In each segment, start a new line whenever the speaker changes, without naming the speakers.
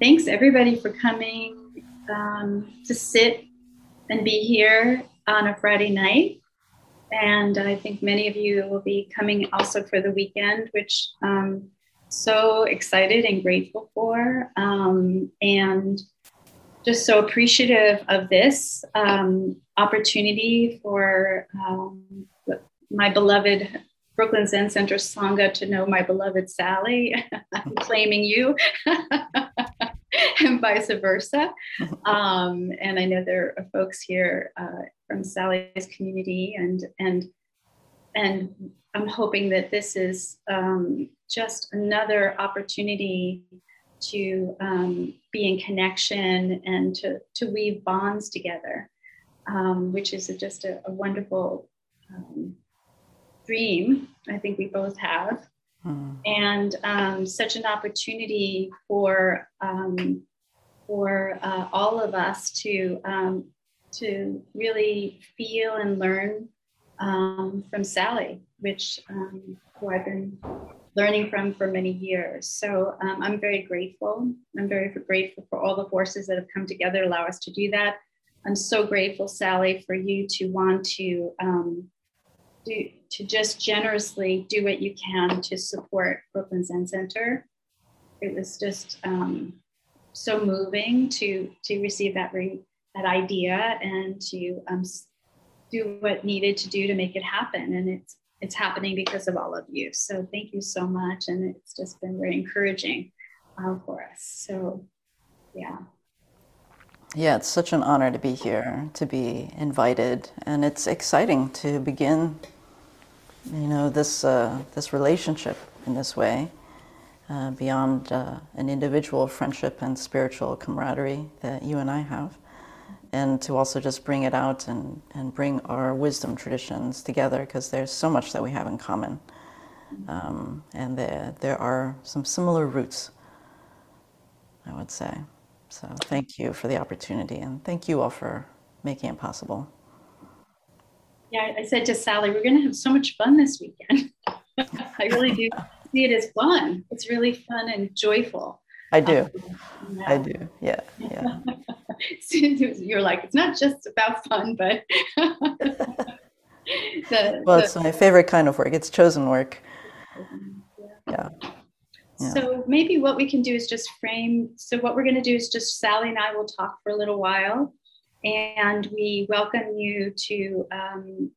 thanks everybody for coming um, to sit and be here on a Friday night. And I think many of you will be coming also for the weekend, which I'm so excited and grateful for. Um, and just so appreciative of this um, opportunity for um, my beloved Brooklyn Zen Center Sangha to know my beloved Sally. I'm claiming you. and vice versa. Um, and I know there are folks here uh, from Sally's community, and and and I'm hoping that this is um, just another opportunity to um, be in connection and to to weave bonds together, um, which is just a, a wonderful um, dream. I think we both have. Hmm. And um, such an opportunity for um, for uh, all of us to um, to really feel and learn um, from Sally, which um, who I've been learning from for many years. So um, I'm very grateful. I'm very grateful for all the forces that have come together to allow us to do that. I'm so grateful, Sally, for you to want to um, do to just generously do what you can to support Brooklyn Zen Center. It was just um, so moving to to receive that re, that idea and to um, do what needed to do to make it happen. And it's it's happening because of all of you. So thank you so much, and it's just been very encouraging uh, for us. So yeah.
Yeah, it's such an honor to be here, to be invited, and it's exciting to begin, you know, this uh, this relationship in this way uh, beyond uh, an individual friendship and spiritual camaraderie that you and I have, and to also just bring it out and, and bring our wisdom traditions together because there's so much that we have in common. Um, and there, there are some similar roots, I would say. So thank you for the opportunity and thank you all for making it possible.
Yeah, I said to Sally, we're going to have so much fun this weekend. I really do see it as fun. It's really fun and joyful.
I do. Um, yeah. I do. Yeah. Yeah.
You're like, it's not just about fun, but.
the, well, the, it's my favorite kind of work. It's chosen work.
Yeah. yeah. yeah. So maybe what we can do is just frame. So what we're going to do is just Sally and I will talk for a little while, and we welcome you to um,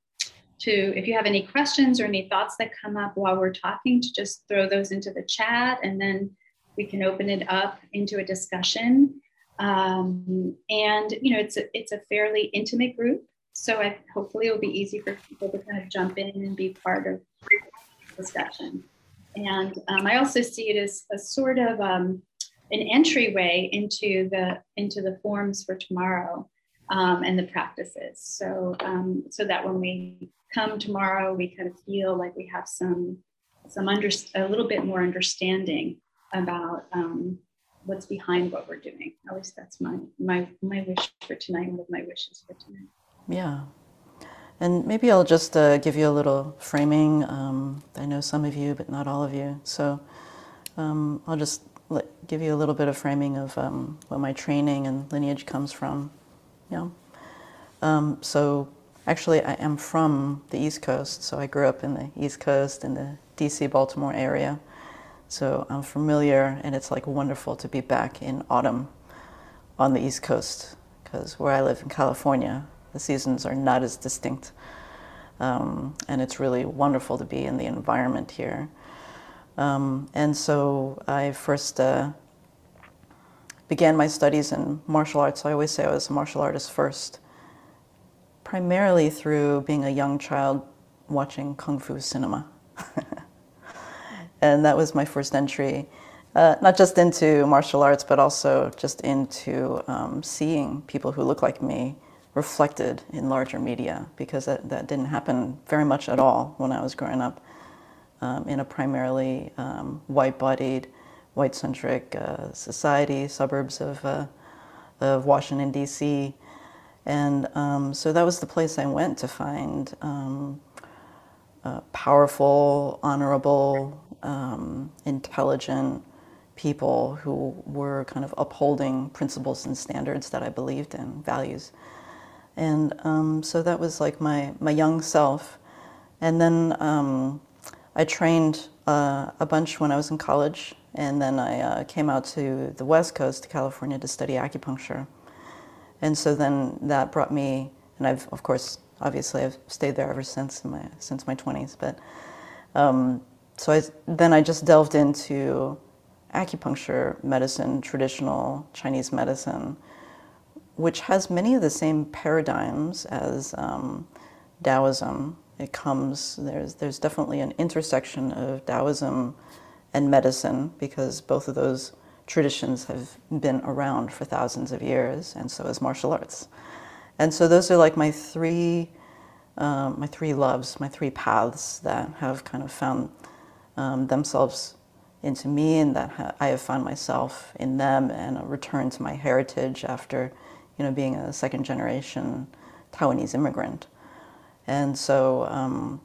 to, if you have any questions or any thoughts that come up while we're talking, to just throw those into the chat and then we can open it up into a discussion. Um, and, you know, it's a, it's a fairly intimate group. So I, hopefully it'll be easy for people to kind of jump in and be part of the discussion. And um, I also see it as a sort of um, an entryway into the into the forms for tomorrow um, and the practices. So um, so that when we come tomorrow, we kind of feel like we have some some under, a little bit more understanding about um, what's behind what we're doing. At least that's my my my wish for tonight. One of my wishes for tonight.
Yeah. And maybe I'll just uh, give you a little framing. Um, I know some of you, but not all of you. So um, I'll just let, give you a little bit of framing of um, what my training and lineage comes from. Yeah. Um, so Actually, I am from the East Coast, so I grew up in the East Coast in the DC Baltimore area. So I'm familiar, and it's like wonderful to be back in autumn on the East Coast because where I live in California, the seasons are not as distinct. Um, and it's really wonderful to be in the environment here. Um, and so I first uh, began my studies in martial arts. I always say I was a martial artist first primarily through being a young child watching kung fu cinema. and that was my first entry, uh, not just into martial arts, but also just into um, seeing people who look like me reflected in larger media, because that, that didn't happen very much at all when I was growing up um, in a primarily um, white bodied, white centric uh, society, suburbs of, uh, of Washington, D.C. And um, so that was the place I went to find um, uh, powerful, honorable, um, intelligent people who were kind of upholding principles and standards that I believed in, values. And um, so that was like my, my young self. And then um, I trained uh, a bunch when I was in college. And then I uh, came out to the West Coast, to California, to study acupuncture. And so then that brought me, and I've, of course, obviously I've stayed there ever since my, since my 20s. But um, so I, then I just delved into acupuncture medicine, traditional Chinese medicine, which has many of the same paradigms as um, Taoism. It comes, there's, there's definitely an intersection of Taoism and medicine because both of those traditions have been around for thousands of years, and so has martial arts. And so those are like my three, um, my three loves, my three paths that have kind of found um, themselves into me, and that ha- I have found myself in them, and a return to my heritage after, you know, being a second generation Taiwanese immigrant. And so um,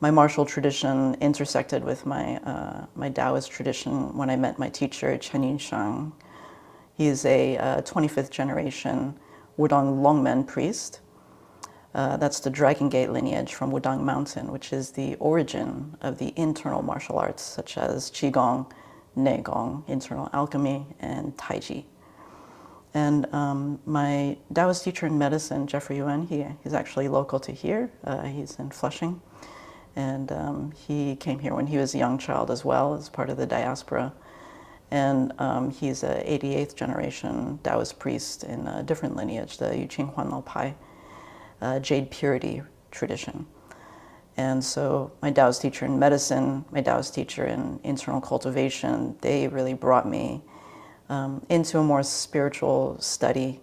my martial tradition intersected with my, uh, my Taoist tradition when I met my teacher, Chen Yunxiang. He is a uh, 25th generation Wudang Longmen priest. Uh, that's the Dragon Gate lineage from Wudang Mountain, which is the origin of the internal martial arts such as Qigong, Neigong, internal alchemy, and Taiji. And um, my Taoist teacher in medicine, Jeffrey Yuen, he, he's actually local to here. Uh, he's in Flushing. And um, he came here when he was a young child as well, as part of the diaspora. And um, he's a 88th generation Taoist priest in a different lineage, the Yuqing Huanglao Pai uh, Jade Purity tradition. And so my Taoist teacher in medicine, my Taoist teacher in internal cultivation, they really brought me um, into a more spiritual study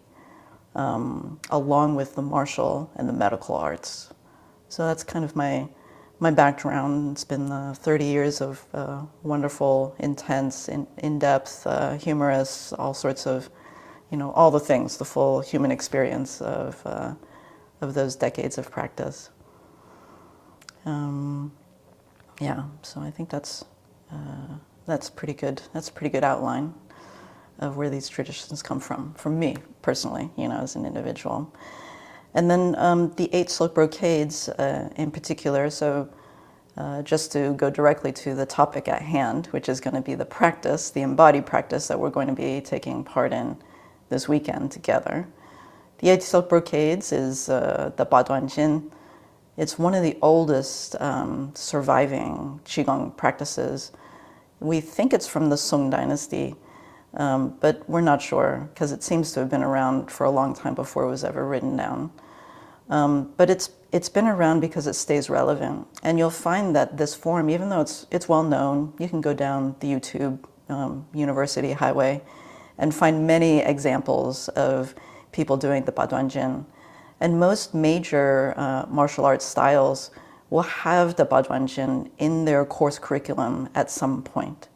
um, along with the martial and the medical arts. So that's kind of my, my background. It's been uh, 30 years of uh, wonderful, intense, in, in-depth, uh, humorous, all sorts of, you know, all the things, the full human experience of, uh, of those decades of practice. Um, yeah, so I think that's, uh, that's pretty good. That's a pretty good outline of where these traditions come from, from me personally, you know, as an individual. And then um, the eight silk brocades uh, in particular, so uh, just to go directly to the topic at hand, which is going to be the practice, the embodied practice that we're going to be taking part in this weekend together. The eight silk brocades is uh, the Baduan Jin. It's one of the oldest um, surviving Qigong practices. We think it's from the Song dynasty, um, but we're not sure because it seems to have been around for a long time before it was ever written down. Um, but it's it's been around because it stays relevant, and you'll find that this form, even though it's it's well known, you can go down the YouTube um, University Highway and find many examples of people doing the Baduan Jin. And most major uh, martial arts styles will have the Baduan Jin in their course curriculum at some point.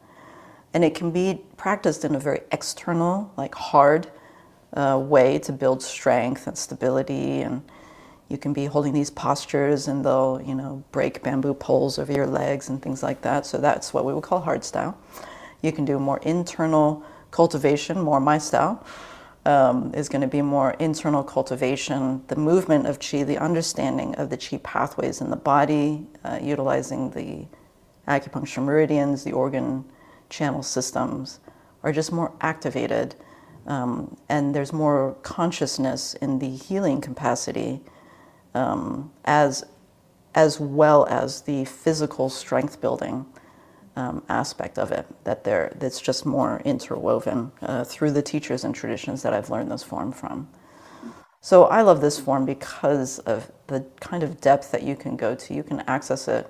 And it can be practiced in a very external, like hard uh, way to build strength and stability. And you can be holding these postures and they'll, you know, break bamboo poles over your legs and things like that. So that's what we would call hard style. You can do more internal cultivation, more my style. Um, is going to be more internal cultivation, the movement of qi, the understanding of the qi pathways in the body, uh, utilizing the acupuncture meridians, the organ channel systems are just more activated um, and there's more consciousness in the healing capacity um, as, as well as the physical strength building um, aspect of it that there that's just more interwoven uh, through the teachers and traditions that I've learned this form from. So I love this form because of the kind of depth that you can go to. You can access it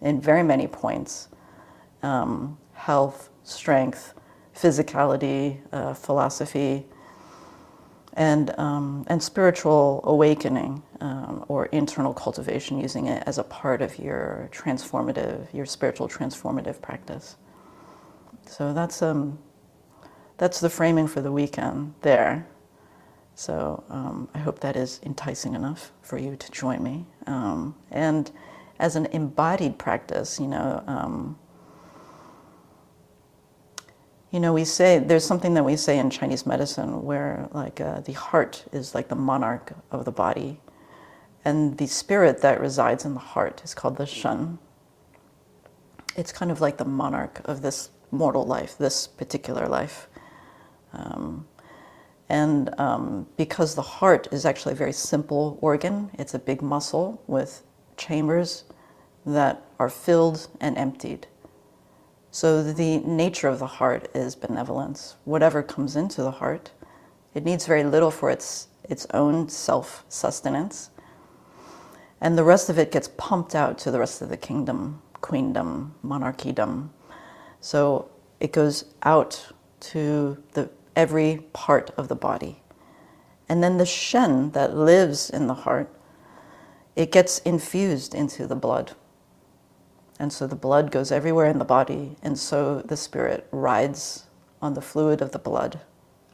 in very many points. Um, health, strength, physicality, uh, philosophy, and, um, and spiritual awakening um, or internal cultivation, using it as a part of your transformative, your spiritual transformative practice. So that's, um, that's the framing for the weekend there. So um, I hope that is enticing enough for you to join me. Um, and as an embodied practice, you know, um, you know, we say there's something that we say in Chinese medicine where, like, uh, the heart is like the monarch of the body, and the spirit that resides in the heart is called the Shen. It's kind of like the monarch of this mortal life, this particular life. Um, and um, because the heart is actually a very simple organ, it's a big muscle with chambers that are filled and emptied. So the nature of the heart is benevolence. Whatever comes into the heart, it needs very little for its, its own self sustenance. And the rest of it gets pumped out to the rest of the kingdom, queendom, monarchdom. So it goes out to the, every part of the body. And then the shen that lives in the heart, it gets infused into the blood. And so the blood goes everywhere in the body, and so the spirit rides on the fluid of the blood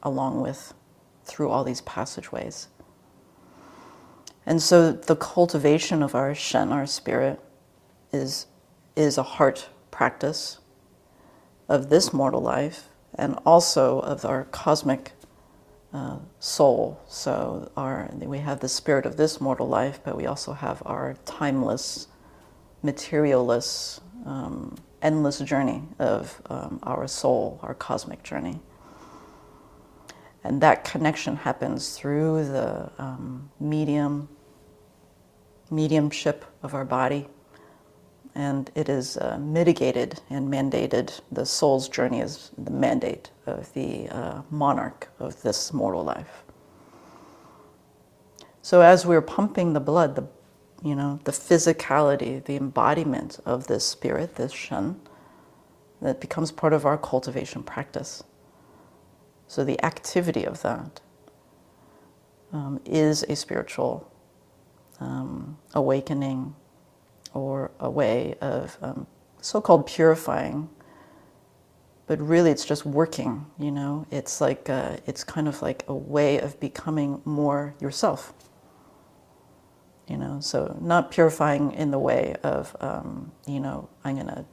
along with through all these passageways. And so the cultivation of our Shen, our spirit, is, is a heart practice of this mortal life and also of our cosmic uh, soul. So our, we have the spirit of this mortal life, but we also have our timeless materialless, um, endless journey of um, our soul, our cosmic journey. And that connection happens through the um, medium, mediumship of our body. And it is uh, mitigated and mandated. The soul's journey is the mandate of the uh, monarch of this mortal life. So, as we're pumping the blood, the you know, the physicality, the embodiment of this spirit, this Shen, that becomes part of our cultivation practice. So the activity of that um, is a spiritual um, awakening or a way of um, so called purifying. But really, it's just working, you know? It's like, uh, it's kind of like a way of becoming more yourself you know so not purifying in the way of um, you know i'm to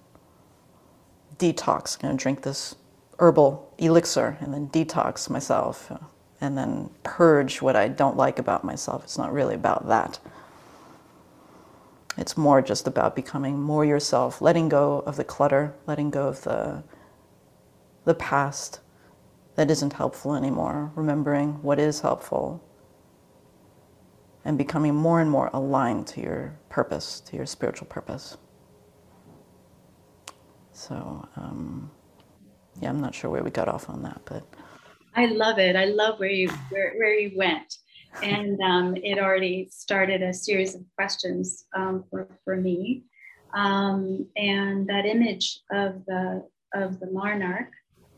detox going to drink this herbal elixir and then detox myself and then purge what i don't like about myself it's not really about that it's more just about becoming more yourself letting go of the clutter letting go of the the past that isn't helpful anymore remembering what is helpful and becoming more and more aligned to your purpose, to your spiritual purpose. So, um, yeah, I'm not sure where we got off on that, but
I love it. I love where you where, where you went, and um, it already started a series of questions um, for for me, um, and that image of the of the monarch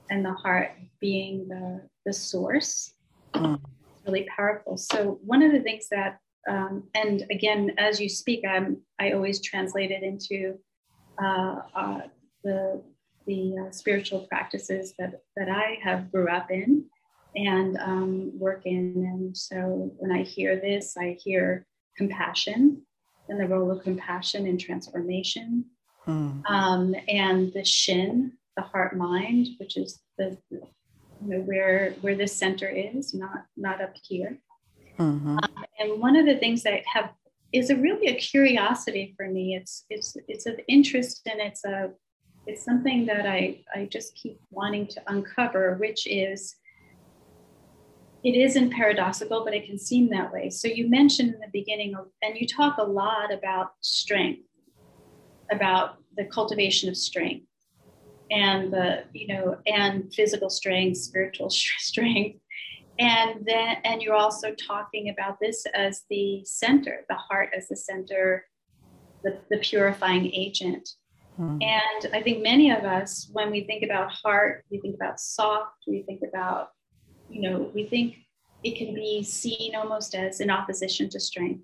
and the heart being the the source. Mm really powerful. So one of the things that, um, and again, as you speak, I'm, I always translate it into uh, uh, the the uh, spiritual practices that that I have grew up in and um, work in. And so when I hear this, I hear compassion and the role of compassion in transformation, mm. um, and the shin, the heart mind, which is the, you know, where where the center is, not not up here. Mm-hmm. Um, and one of the things that have is a really a curiosity for me. It's it's it's of interest and it's a it's something that I I just keep wanting to uncover, which is it isn't paradoxical, but it can seem that way. So you mentioned in the beginning, and you talk a lot about strength, about the cultivation of strength and the you know and physical strength spiritual strength and then and you're also talking about this as the center the heart as the center the, the purifying agent hmm. and i think many of us when we think about heart we think about soft we think about you know we think it can be seen almost as in opposition to strength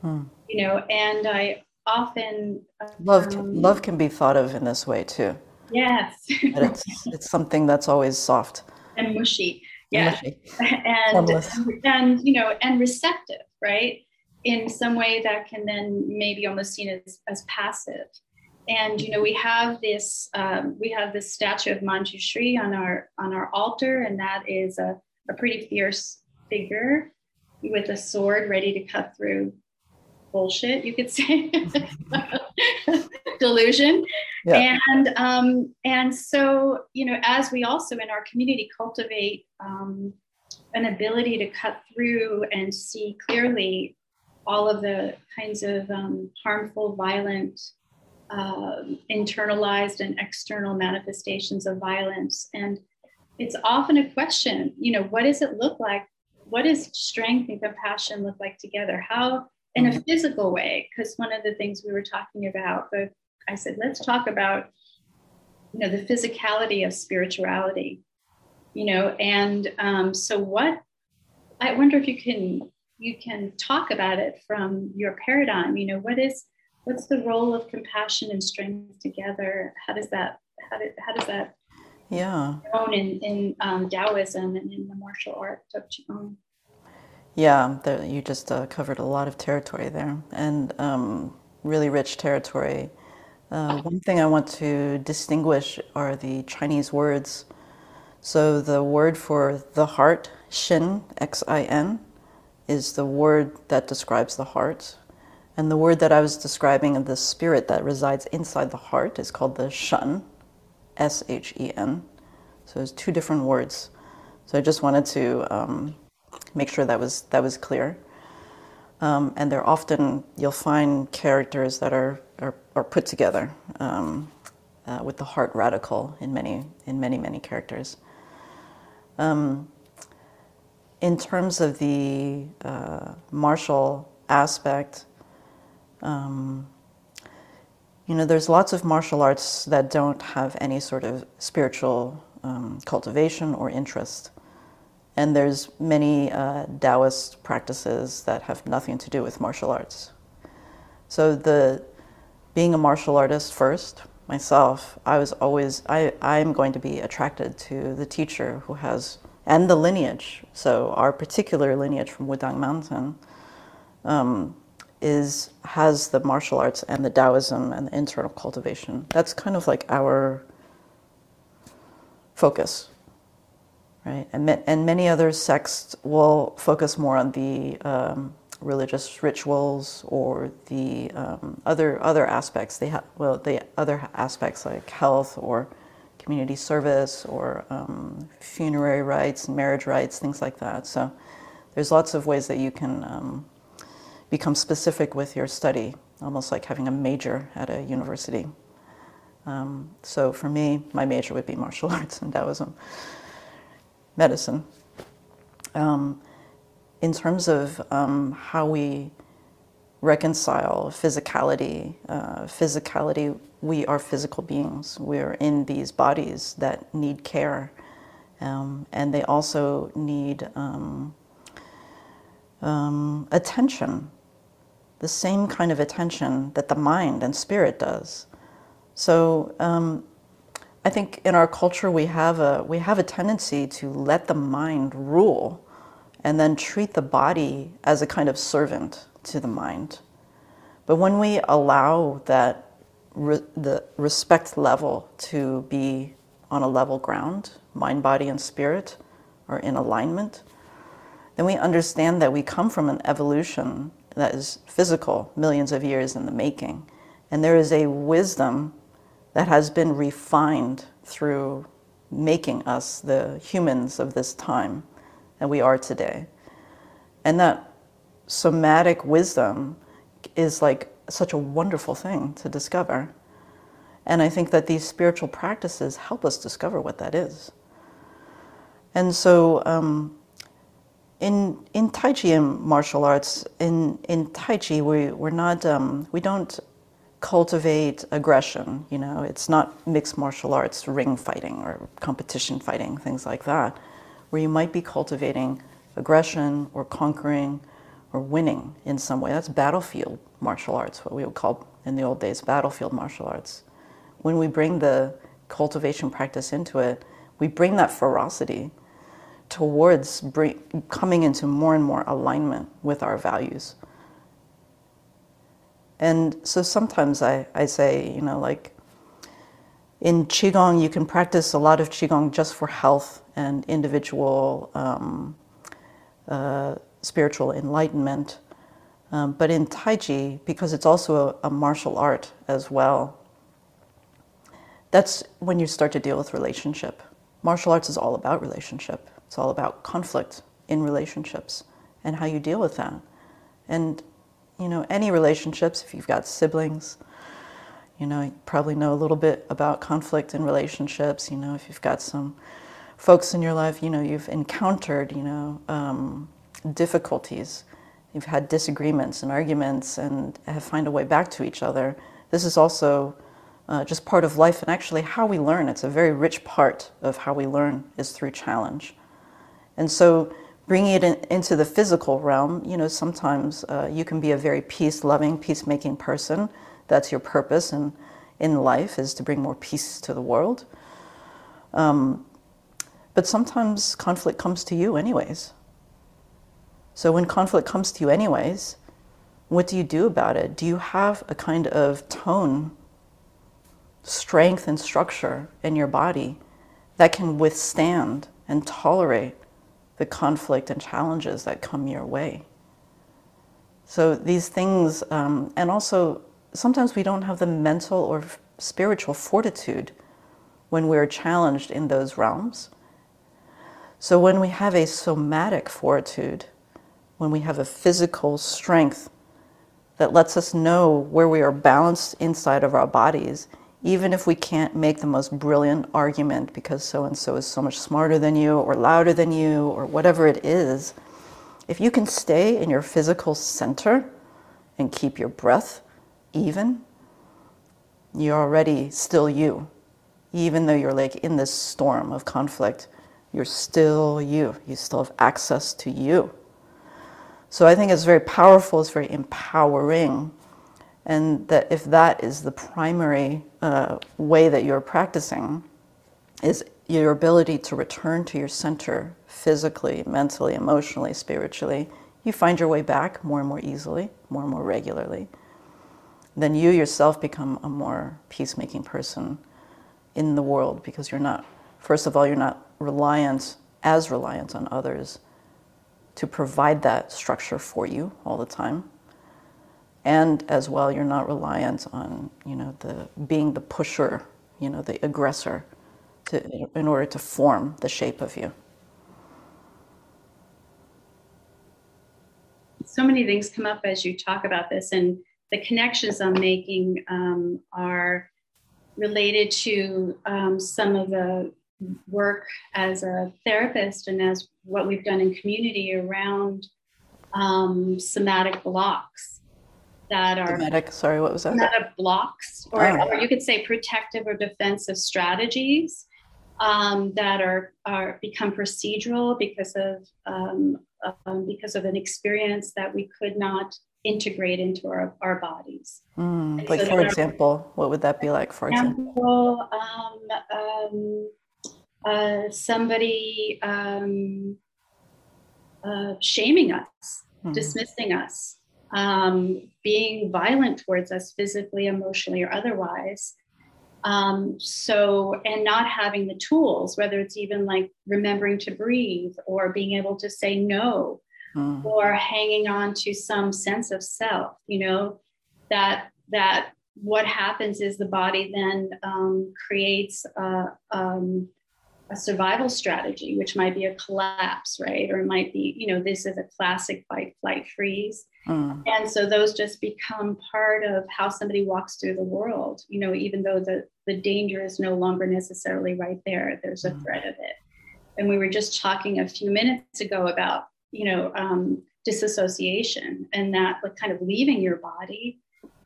hmm. you know and i often
love um, love can be thought of in this way too
Yes.
it's, it's something that's always soft
and mushy. Yeah. Mushy. And, and, you know, and receptive, right? In some way that can then maybe almost seen as, as passive. And you know we have this um, we have this statue of Manjushri on our on our altar, and that is a, a pretty fierce figure with a sword ready to cut through bullshit, you could say, delusion. Yeah. And um, and so you know, as we also in our community cultivate um, an ability to cut through and see clearly all of the kinds of um, harmful, violent, uh, internalized and external manifestations of violence. And it's often a question, you know, what does it look like? What does strength and compassion look like together? How, in a mm-hmm. physical way? Because one of the things we were talking about, but I said, let's talk about, you know, the physicality of spirituality, you know, and um, so what? I wonder if you can you can talk about it from your paradigm. You know, what is what's the role of compassion and strength together? How does that how, did, how does that
yeah
known in in um, Taoism and in the martial art of Qigong?
Yeah, there, you just uh, covered a lot of territory there, and um, really rich territory. Uh, one thing I want to distinguish are the Chinese words. So the word for the heart, Xin, X-I-N, is the word that describes the heart. And the word that I was describing of the spirit that resides inside the heart is called the Shen, S H E N. So there's two different words. So I just wanted to um, make sure that was, that was clear. Um, and they're often, you'll find characters that are, are, are put together um, uh, with the heart radical in many, in many, many characters. Um, in terms of the uh, martial aspect, um, you know, there's lots of martial arts that don't have any sort of spiritual um, cultivation or interest. And there's many uh, Taoist practices that have nothing to do with martial arts. So the being a martial artist first, myself, I was always, I, I'm going to be attracted to the teacher who has and the lineage. So our particular lineage from Wudang Mountain um, is has the martial arts and the Taoism and the internal cultivation. That's kind of like our focus, right? And, and many other sects will focus more on the um, religious rituals or the um, other other aspects. They have well, the other aspects like health or community service or um, funerary rites, marriage rites, things like that. So there's lots of ways that you can um, become specific with your study, almost like having a major at a university. Um, so for me, my major would be martial arts and Taoism, medicine. Um, in terms of um, how we reconcile physicality. Uh, physicality, we are physical beings. We're in these bodies that need care. Um, and they also need um, um, attention, the same kind of attention that the mind and spirit does. So um, I think in our culture we have a we have a tendency to let the mind rule, and then treat the body as a kind of servant to the mind. But when we allow that re- the respect level to be on a level ground, mind, body, and spirit are in alignment, then we understand that we come from an evolution that is physical, millions of years in the making. And there is a wisdom that has been refined through making us the humans of this time that we are today. And that somatic wisdom is like such a wonderful thing to discover. And I think that these spiritual practices help us discover what that is. And so, um, in in Tai Chi and martial arts, in in Tai Chi, we we're not um, we don't cultivate aggression. You know, it's not mixed martial arts, ring fighting or competition fighting, things like that, where you might be cultivating aggression or conquering or winning in some way. That's battlefield martial arts, what we would call in the old days battlefield martial arts. When we bring the cultivation practice into it, we bring that ferocity towards bring, coming into more and more alignment with our values. And so sometimes I, I say, you know, like in Qigong, you can practice a lot of Qigong just for health and individual um, uh, spiritual enlightenment. Um, but in Tai Chi, because it's also a, a martial art as well, that's when you start to deal with relationship. Martial arts is all about relationship. It's all about conflict in relationships and how you deal with that. And you know, any relationships, if you've got siblings, you know, you probably know a little bit about conflict in relationships. You know, if you've got some folks in your life, you know, you've encountered, you know, um, difficulties, you've had disagreements and arguments and have find a way back to each other. This is also uh, just part of life and actually how we learn. It's a very rich part of how we learn is through challenge. And so bringing it in, into the physical realm, you know, sometimes uh, you can be a very peace-loving, peacemaking person. That's your purpose in, in life is to bring more peace to the world. Um, but sometimes conflict comes to you anyways. So when conflict comes to you anyways, what do you do about it? Do you have a kind of tone, strength, and structure in your body that can withstand and tolerate the conflict and challenges that come your way? So these things, um, and also sometimes we don't have the mental or spiritual fortitude when we're challenged in those realms. So when we have a somatic fortitude, when we have a physical strength that lets us know where we are balanced inside of our bodies, even if we can't make the most brilliant argument because so and so is so much smarter than you or louder than you or whatever it is, if you can stay in your physical center and keep your breath even, you're already still you. Even though you're like in this storm of conflict, you're still you. You still have access to you. So I think it's very powerful, it's very empowering. And that if that is the primary uh, way that you're practicing, is your ability to return to your center physically, mentally, emotionally, spiritually, you find your way back more and more easily, more and more regularly. Then you yourself become a more peacemaking person in the world because you're not, first of all, you're not reliant, as reliant on others to provide that structure for you all the time. And as well, you're not reliant on, you know, the being the pusher, you know, the aggressor to, in order to form the shape of you.
So many things come up as you talk about this, and the connections I'm making um, are related to um, some of the work as a therapist and as what we've done in community around um, somatic blocks that are.
Sorry, what was that?
Blocks, or, oh. or you could say protective or defensive strategies um, that are are become procedural because of um, um, because of an experience that we could not integrate into our, our bodies.
Mm, like so for example, what would that be like? For example,
example um, um, uh, somebody um, uh, shaming us, mm-hmm. dismissing us, um, being violent towards us physically, emotionally, or otherwise. Um, so, and not having the tools, whether it's even like remembering to breathe or being able to say no mm. or hanging on to some sense of self, you know, that, that what happens is the body then um, creates a, um, a survival strategy, which might be a collapse, right? Or it might be, you know, this is a classic fight, flight, freeze. Mm. And so those just become part of how somebody walks through the world, you know, even though the, the danger is no longer necessarily right there, there's a mm. threat of it. And we were just talking a few minutes ago about, you know, um, disassociation and that like kind of leaving your body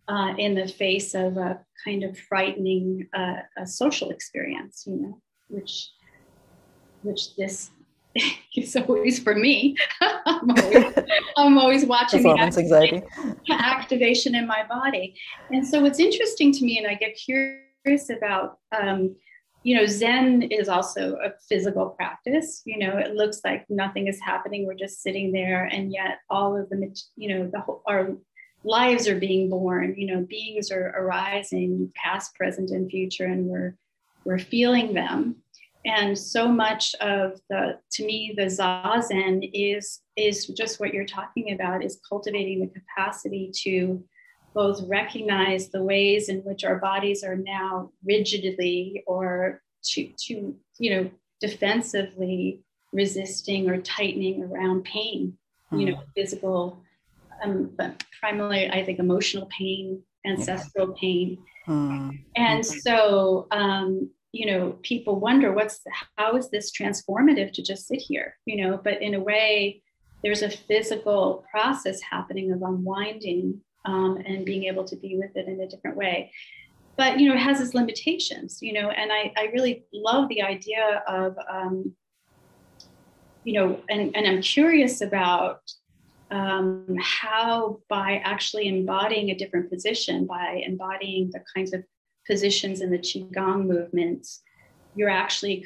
uh, in the face of a kind of frightening uh, a social experience, you know, which which this is always for me. I'm, always, I'm, always, watching
Performance anxiety.
activation in my body. And so what's interesting to me, and I get curious about, um, you know, Zen is also a physical practice. You know, it looks like nothing is happening. We're just sitting there, and yet all of the, you know, the whole, our lives are being born you know beings are arising past present and future and we're we're feeling them and so much of the to me the zazen is is just what you're talking about is cultivating the capacity to both recognize the ways in which our bodies are now rigidly or to to you know defensively resisting or tightening around pain mm. you know hmm. physical um, but primarily i think emotional pain ancestral pain mm. and so um, you know people wonder what's how is this transformative to just sit here you know? But in a way there's a physical process happening of unwinding um, and being able to be with it in a different way. But you know it has its limitations you know and i, I really love the idea of um, you know and, and i'm curious about um, how by actually embodying a different position by embodying the kinds of positions in the qigong movements you're actually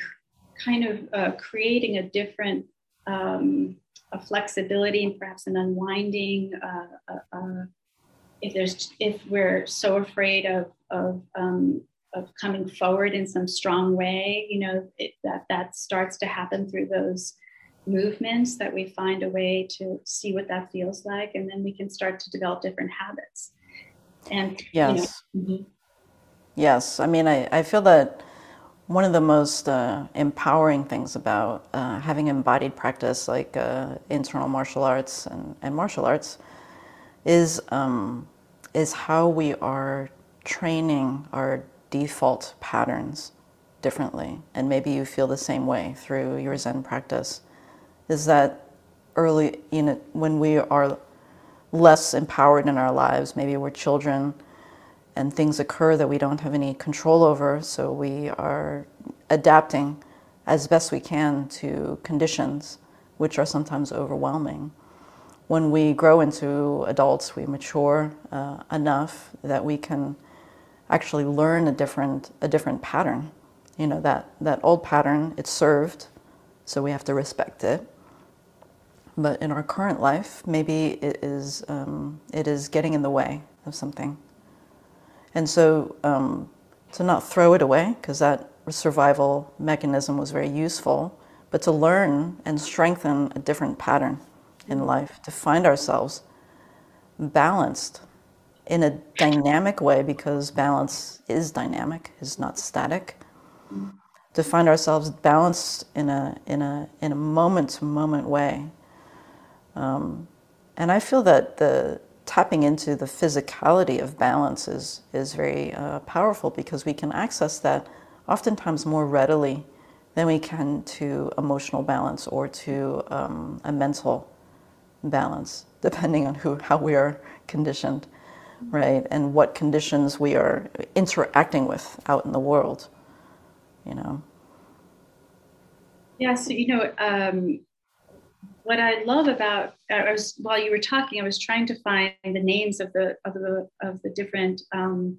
kind of uh, creating a different um, a flexibility and perhaps an unwinding uh, uh, uh if there's if we're so afraid of of um, of coming forward in some strong way, you know, it, that that starts to happen through those movements that we find a way to see what that feels like, and then we can start to develop different habits. And
yes, you know, mm-hmm. Yes, I mean, I, I feel that one of the most uh, empowering things about uh, having embodied practice like uh, internal martial arts and, and martial arts is um, is how we are training our default patterns differently. And maybe you feel the same way through your Zen practice. Is that early, you know, when we are less empowered in our lives, maybe we're children and things occur that we don't have any control over, so we are adapting as best we can to conditions which are sometimes overwhelming when we grow into adults, we mature uh, enough that we can actually learn a different a different pattern. You know that that old pattern it served, so we have to respect it. But in our current life, maybe it is um, it is getting in the way of something, and so um, to not throw it away because that survival mechanism was very useful, but to learn and strengthen a different pattern in life, to find ourselves balanced in a dynamic way, because balance is dynamic, is not static. To find ourselves balanced in a in a in a moment to moment way. Um, and I feel that the tapping into the physicality of balance is is very uh, powerful because we can access that oftentimes more readily than we can to emotional balance or to um, a mental balance, depending on who, how we are conditioned, right? And what conditions we are interacting with out in the world, you know.
Yeah, so, you know, um, what I love about, I was, while you were talking, I was trying to find the names of the, of the, of the different um,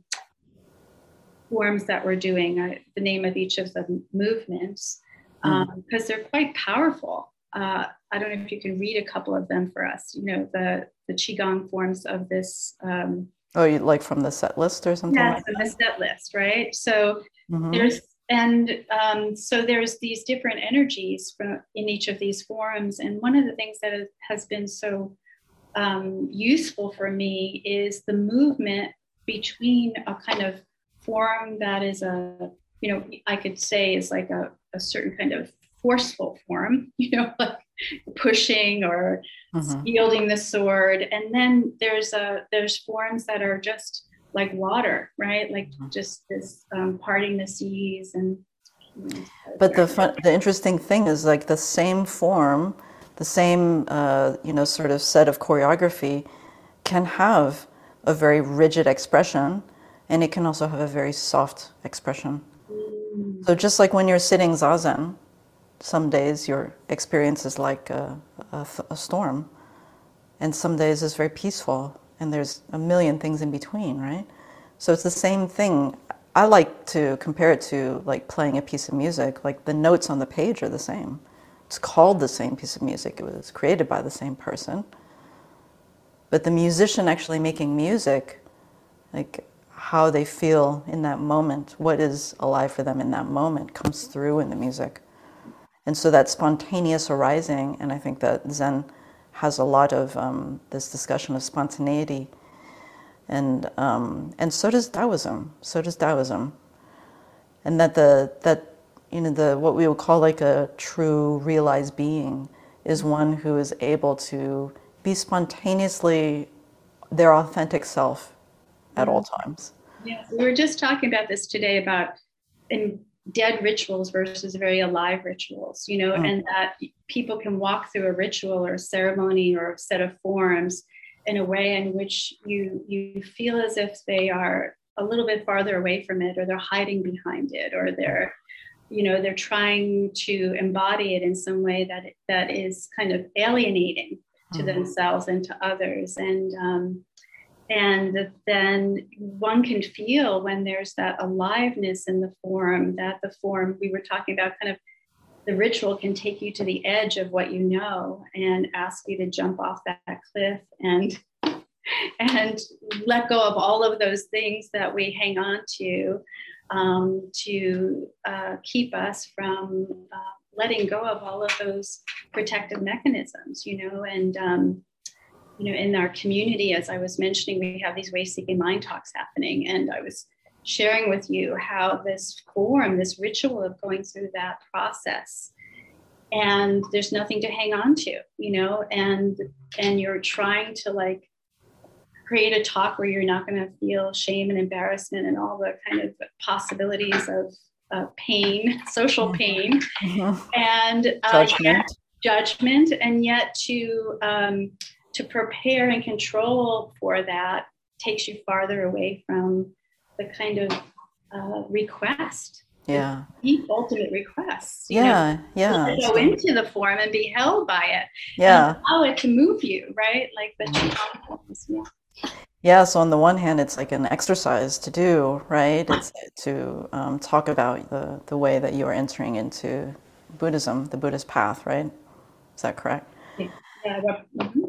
forms that we're doing, uh, the name of each of the movements, because hmm. um, mm. they're quite powerful. Uh, I don't know if you can read a couple of them for us. You know, the the qigong forms of this. Um,
oh, you like from the set list or something?
Yes, like the set list, right? So mm-hmm. there's and um, so there's these different energies from in each of these forums And one of the things that has been so um, useful for me is the movement between a kind of form that is a you know I could say is like a, a certain kind of forceful form, you know, like pushing or mm-hmm. wielding the sword. And then there's a there's forms that are just like water, right? Like mm-hmm. just this um, parting the seas and.
but the fun, the interesting thing is like the same form, the same uh, you know sort of set of choreography, can have a very rigid expression, and it can also have a very soft expression. Mm. So just like when you're sitting zazen, some days your experience is like a, a, a, storm, and some days is very peaceful, and there's a million things in between, right? So it's the same thing. I like to compare it to like playing a piece of music. Like the notes on the page are the same. It's called the same piece of music. It was created by the same person. but the musician actually making music, like how they feel in that moment, what is alive for them in that moment, comes through in the music. And so that spontaneous arising, and I think that Zen has a lot of um, this discussion of spontaneity, and um, and so does Taoism. So does Taoism, and that the that you know the what we would call like a true realized being is one who is able to be spontaneously their authentic self at all times.
Yes, we were just talking about this today about in dead rituals versus very alive rituals, you know, mm. and that people can walk through a ritual or a ceremony or a set of forms in a way in which you you feel as if they are a little bit farther away from it or they're hiding behind it or they're you know they're trying to embody it in some way that that is kind of alienating to mm-hmm. themselves and to others and um, and then one can feel when there's that aliveness in the form that the form we were talking about kind of the ritual can take you to the edge of what you know and ask you to jump off that, cliff and and let go of all of those things that we hang on to um, to uh, keep us from uh, letting go of all of those protective mechanisms you know and um, you know, in our community, as I was mentioning, we have these way seeking mind talks happening. And I was sharing with you how this form, this ritual of going through that process, and there's nothing to hang on to, you know, and and you're trying to like create a talk where you're not going to feel shame and embarrassment and all the kind of possibilities of uh, pain, social mm-hmm. pain, mm-hmm. and uh, judgment. judgment, and yet to um, to prepare and control for that takes you farther away from the kind of uh, request.
Yeah.
Deep ultimate requests.
Yeah. Know, yeah.
go into the form and be held by it.
Yeah.
allow it to move you, right? Like the.
Yeah. Yeah, so on the one hand, it's like an exercise to do, right? It's to um, talk about the, the way that you are entering into Buddhism, the Buddhist path, right? Is that correct?
Yeah. Mm-hmm.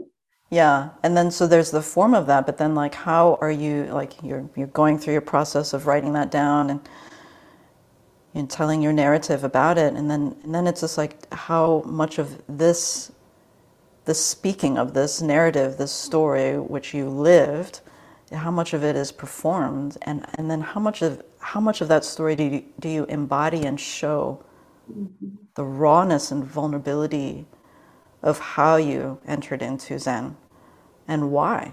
Yeah, and then so there's the form of that, but then like how are you like you're you're going through your process of writing that down and and telling your narrative about it, and then and then it's just like how much of this the speaking of this narrative, this story which you lived, how much of it is performed, and and then how much of how much of that story do you, do you embody and show mm-hmm. the rawness and vulnerability of how you entered into Zen and why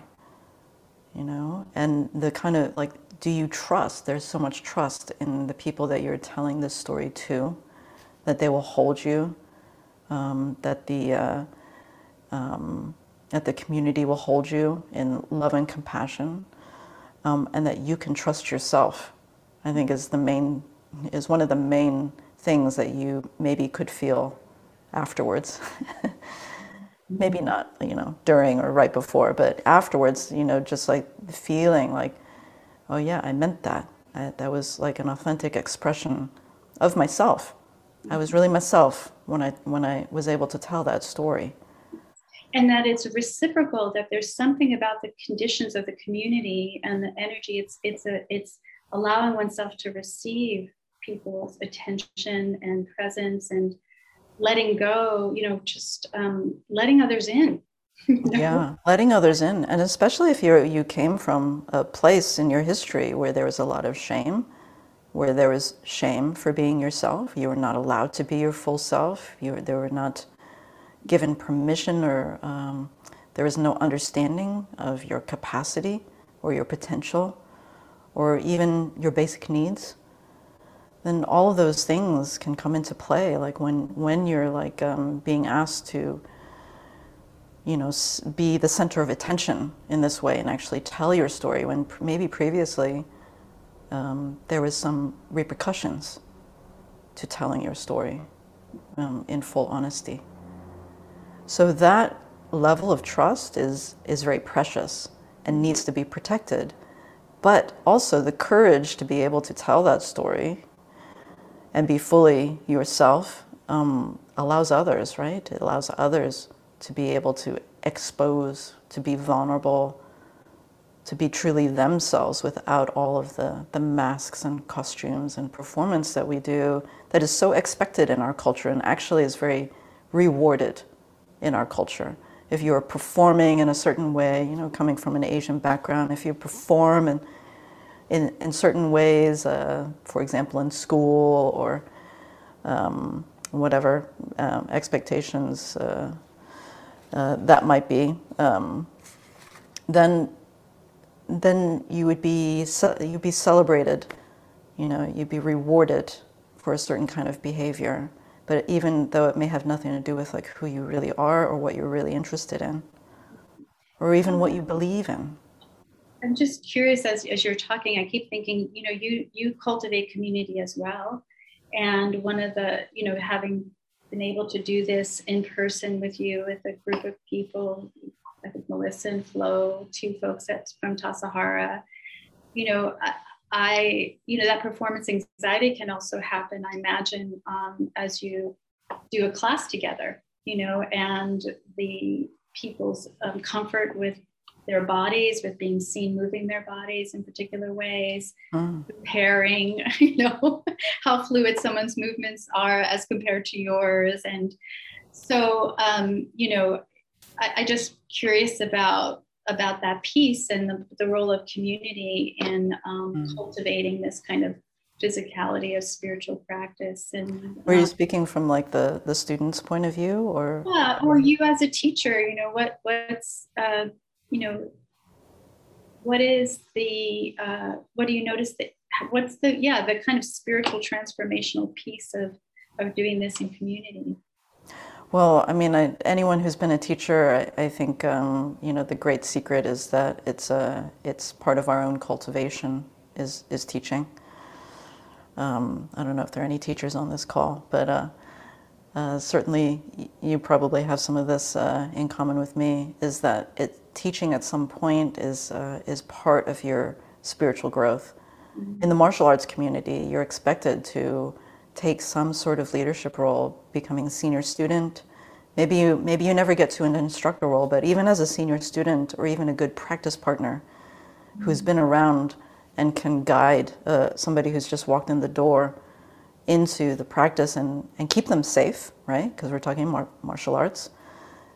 you know? And the kind of like do you trust there's so much trust in the people that you're telling this story to that they will hold you um, that the uh, um, that the community will hold you in love and compassion um, and that you can trust yourself i think is the main is one of the main things that you maybe could feel afterwards maybe not you know during or right before but afterwards you know just like the feeling like oh yeah i meant that. I, that was like an authentic expression of myself. I was really myself when i when i was able to tell that story.
And that it's reciprocal that there's something about the conditions of the community and the energy. It's it's a it's allowing oneself to receive people's attention and presence and letting go, you know, just um, letting others in.
yeah, letting others in, and especially if you you came from a place in your history where there was a lot of shame, where there was shame for being yourself. You were not allowed to be your full self. You were, they were not given permission, or um, there was no understanding of your capacity or your potential, or even your basic needs then all of those things can come into play. Like when when you're like um, being asked to, you know, be the center of attention in this way and actually tell your story when maybe previously um, there was some repercussions to telling your story um, in full honesty. So that level of trust is is very precious and needs to be protected. But also the courage to be able to tell that story and be fully yourself um, allows others, right? It allows others to be able to expose, to be vulnerable, to be truly themselves without all of the, the masks and costumes and performance that we do that is so expected in our culture and actually is very rewarded in our culture. If you're performing in a certain way, you know, coming from an Asian background, if you perform in, in, in certain ways, uh, for example, in school or um, whatever um, expectations uh, uh, that might be, um, then then you would be you'd be celebrated, you know, you'd be rewarded for a certain kind of behavior. But even though it may have nothing to do with like who you really are or what you're really interested in, or even what you believe in.
I'm just curious as, as you're talking, I keep thinking, you know, you you cultivate community as well. And one of the, you know, having been able to do this in person with you with a group of people, I think Melissa and Flo, two folks at, from Tassajara, you know, I, I, you know, that performance anxiety can also happen, I imagine, um, as you do a class together, you know, and the people's um, comfort with their bodies, with being seen moving their bodies in particular ways, mm. comparing, you know, how fluid someone's movements are as compared to yours. And so, um, you know, I, I just curious about about that piece and the, the role of community in um, mm. cultivating this kind of physicality of spiritual practice and
were you um, speaking from like the the student's point of view or
yeah or you as a teacher you know what what's uh, you know what is the uh, what do you notice that what's the yeah the kind of spiritual transformational piece of of doing this in community
well, I mean, I, anyone who's been a teacher, I, I think um, you know the great secret is that it's a it's part of our own cultivation is is teaching. Um, I don't know if there are any teachers on this call, but uh, uh, certainly you probably have some of this uh, in common with me. Is that it teaching at some point is uh, is part of your spiritual growth. Mm-hmm. In the martial arts community, you're expected to take some sort of leadership role, becoming a senior student. Maybe you, maybe you never get to an instructor role, but even as a senior student or even a good practice partner who's been around and can guide uh, somebody who's just walked in the door into the practice and, and keep them safe, right? Because we're talking mar- martial arts.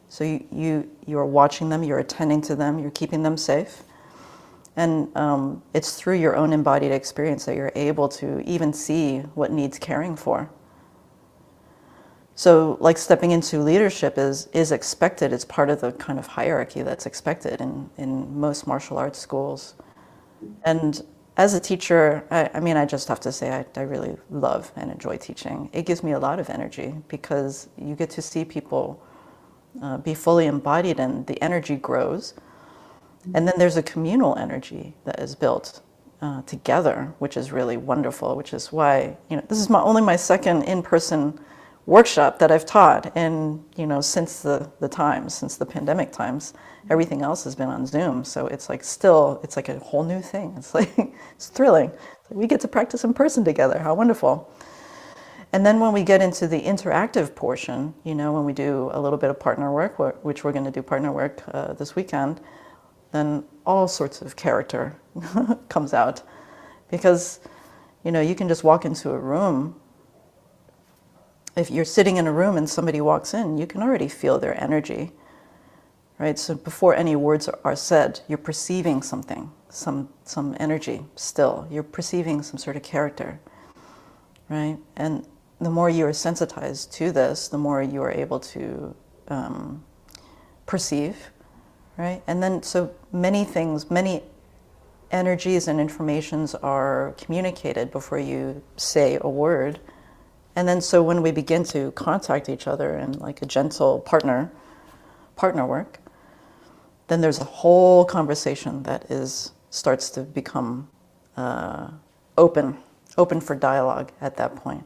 So you, you, you are watching them, you're attending to them, you're keeping them safe. And um, it's through your own embodied experience that you're able to even see what needs caring for. So, like stepping into leadership is is expected. It's part of the kind of hierarchy that's expected in in most martial arts schools. And as a teacher, I, I mean, I just have to say, I, I really love and enjoy teaching. It gives me a lot of energy because you get to see people uh, be fully embodied, and the energy grows and then there's a communal energy that is built uh, together, which is really wonderful. Which is why you know this is my only my second in-person workshop that I've taught, and you know since the the times, since the pandemic times, everything else has been on Zoom. So it's like still, it's like a whole new thing. It's like it's thrilling. we get to practice in person together. How wonderful! And then when we get into the interactive portion, you know, when we do a little bit of partner work, which we're going to do partner work uh, this weekend, then all sorts of character comes out. Because, you know, you can just walk into a room. If you're sitting in a room and somebody walks in, you can already feel their energy, right? So before any words are said, you're perceiving something, some, some energy still. You're perceiving some sort of character, right? And the more you are sensitized to this, the more you are able to um, perceive right? And then, so many things, many energies and informations are communicated before you say a word. And then, so when we begin to contact each other in like a gentle partner, partner work, then there's a whole conversation that is starts to become uh, open, open for dialogue at that point.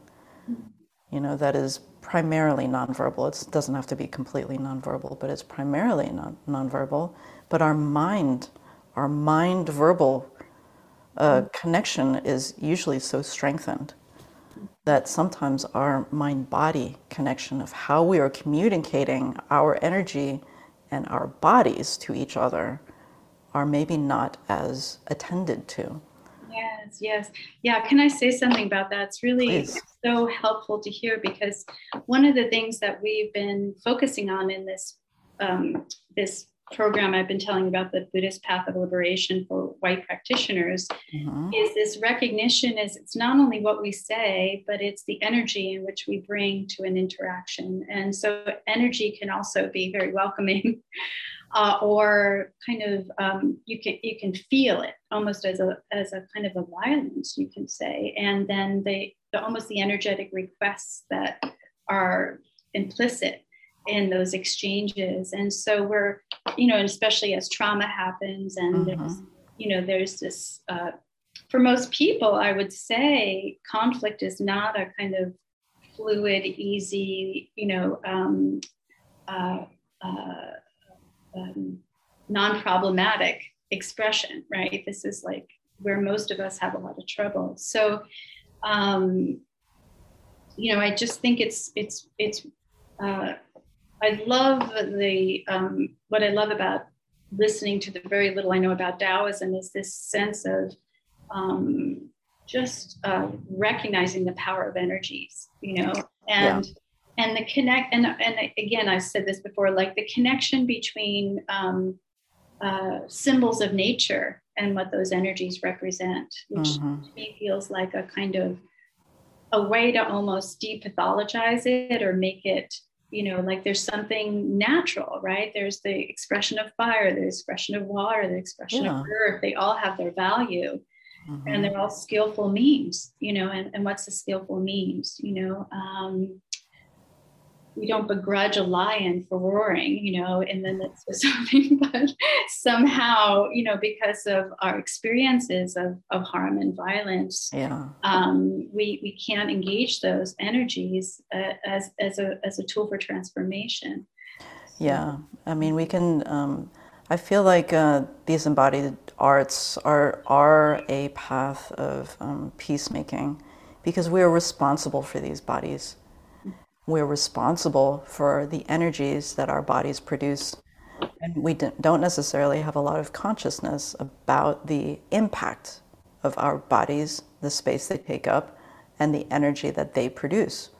You know, that is primarily nonverbal. It doesn't have to be completely nonverbal, but it's primarily non- nonverbal. But our mind, our mind verbal uh, connection is usually so strengthened that sometimes our mind body connection of how we are communicating our energy and our bodies to each other are maybe not as attended to.
Yes, yes. Yeah, can I say something about that? It's really
Please.
so helpful to hear because one of the things that we've been focusing on in this um, this program I've been telling about the Buddhist path of liberation for white practitioners
Mhm.
is this recognition is it's not only what we say but it's the energy in which we bring to an interaction and so energy can also be very welcoming uh, or kind of um, you can you can feel it almost as a as a kind of a violence you can say and then they the almost the energetic requests that are implicit in those exchanges. And so we're you know and especially as trauma happens and there's you know there's this uh, for most people i would say conflict is not a kind of fluid easy you know um, uh, uh, um, non-problematic expression right? This is like where most of us have a lot of trouble. So um, you know i just think it's it's it's uh, I love the um, what I love about listening to the very little I know about Taoism is this sense of um, just uh, recognizing the power of energies, you know, and yeah. and the connect and and again I've said this before, like the connection between um, uh, symbols of nature and what those energies represent, which mm-hmm. to me feels like a kind of a way to almost depathologize it or make it you know like there's something natural right there's the expression of fire the expression of water the expression yeah. of earth they all have their value mm-hmm. and they're all skillful means you know and, and what's the skillful means you know um, we don't begrudge a lion for roaring, you know, in the midst of something, but somehow, you know, because of our experiences of, of harm and violence,
yeah.
um, we, we can't engage those energies uh, as, as, a, as a tool for transformation.
Yeah, I mean, we can. Um, I feel like uh, these embodied arts are are a path of um, peacemaking, because we are responsible for these bodies we're responsible for the energies that our bodies produce. And we don't necessarily have a lot of consciousness about the impact of our bodies, the space they take up, and the energy that they produce.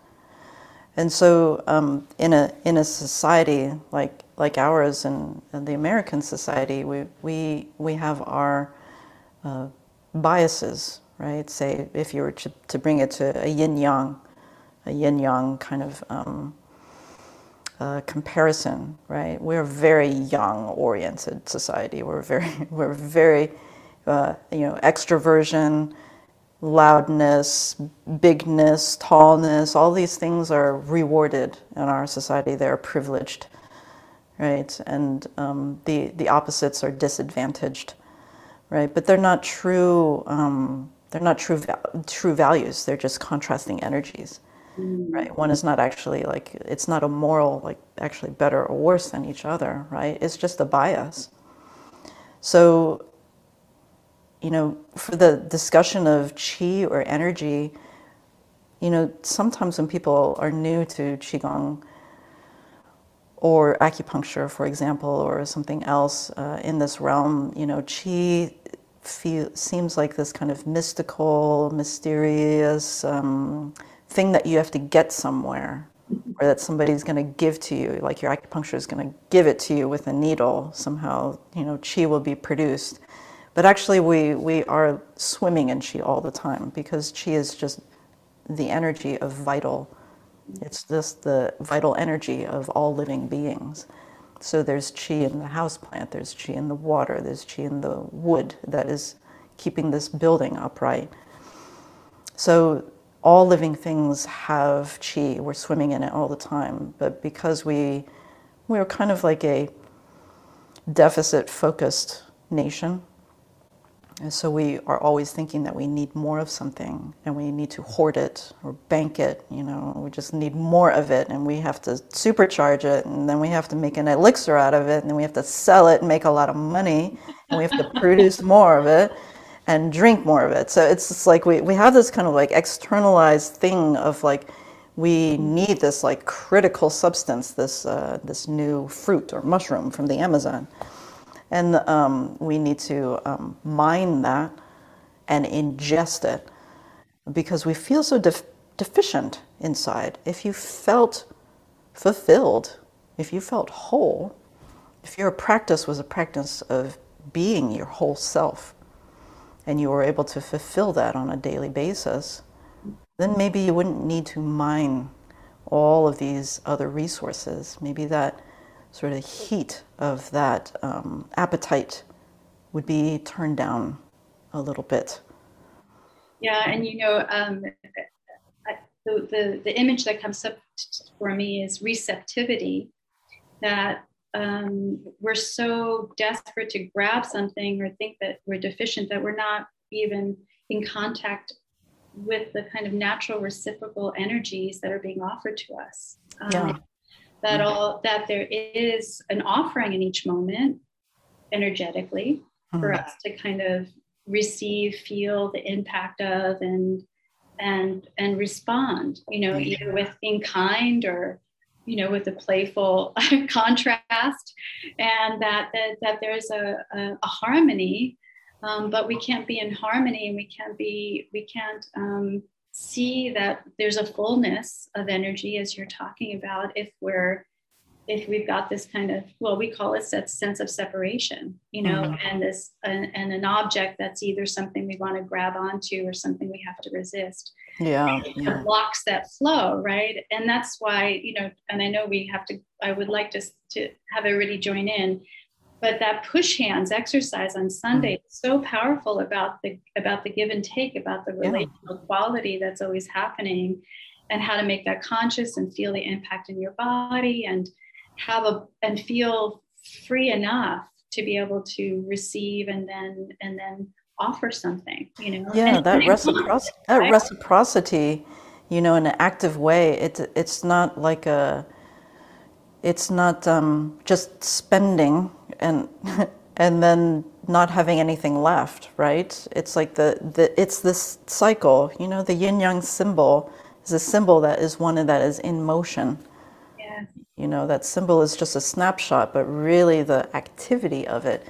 And so, um, in a in a society like like ours and, the American society, we we we have our uh, biases, right? Say, if you were to, to bring it to a yin yang a yin yang kind of um, uh, comparison, right? We're a very yang oriented society. We're very, we're very, uh, you know, extroversion, loudness, bigness, tallness, all these things are rewarded in our society. They're privileged, right? And um, the, the opposites are disadvantaged, right? But they're not true, um, they're not true, true values. They're just contrasting energies right? One is not actually like it's not a moral like actually better or worse than each other right? It's just a bias. So you know for the discussion of chi or energy you know sometimes when people are new to qigong or acupuncture for example or something else uh, in this realm you know qi feel, seems like this kind of mystical mysterious um, thing that you have to get somewhere or that somebody's going to give to you like your acupuncture is going to give it to you with a needle somehow you know chi will be produced. But actually we we are swimming in chi all the time because chi is just the energy of vital. It's just the vital energy of all living beings. So there's chi in the house plant there's chi in the water there's chi in the wood that is keeping this building upright. So all living things have chi. We're swimming in it all the time. But because we we're kind of like a deficit focused nation. And so we are always thinking that we need more of something and we need to hoard it or bank it, you know, we just need more of it and we have to supercharge it and then we have to make an elixir out of it and then we have to sell it and make a lot of money and we have to produce more of it and drink more of it. So it's just like we, we have this kind of like externalized thing of like we need this like critical substance, this uh, this new fruit or mushroom from the Amazon, and um, we need to um, mine that and ingest it because we feel so def- deficient inside. If you felt fulfilled, if you felt whole, if your practice was a practice of being your whole self, and you were able to fulfill that on a daily basis, then maybe you wouldn't need to mine all of these other resources. Maybe that sort of heat of that um, appetite would be turned down a little bit.
Yeah, and you know, um, the, the, the image that comes up for me is receptivity, that um, we're so desperate to grab something or think that we're deficient that we're not even in contact with the kind of natural reciprocal energies that are being offered to us. Um, yeah. That all that there is an offering in each moment energetically mm-hmm. for us to kind of receive, feel the impact of, and and and respond. You know, mm-hmm. either with in kind or you know with a playful contrast, and that that, that there's a, a, a harmony um, but we can't be in harmony and we can't be we can't um, see that there's a fullness of energy as you're talking about if we're if we've got this kind of well we call it that sense of separation you know mm-hmm. and this and, and an object that's either something we want to grab onto or something we have to resist
yeah,
yeah. blocks that flow right and that's why you know and i know we have to i would like to to have everybody join in but that push hands exercise on sunday mm. is so powerful about the about the give and take about the relational yeah. quality that's always happening and how to make that conscious and feel the impact in your body and have a and feel free enough to be able to receive and then and then offer something you know
yeah that reciprocity that reciprocity you know in an active way it, it's not like a it's not um, just spending and and then not having anything left, right? It's like the, the it's this cycle. You know, the yin yang symbol is a symbol that is one that is in motion. You know, that symbol is just a snapshot, but really the activity of it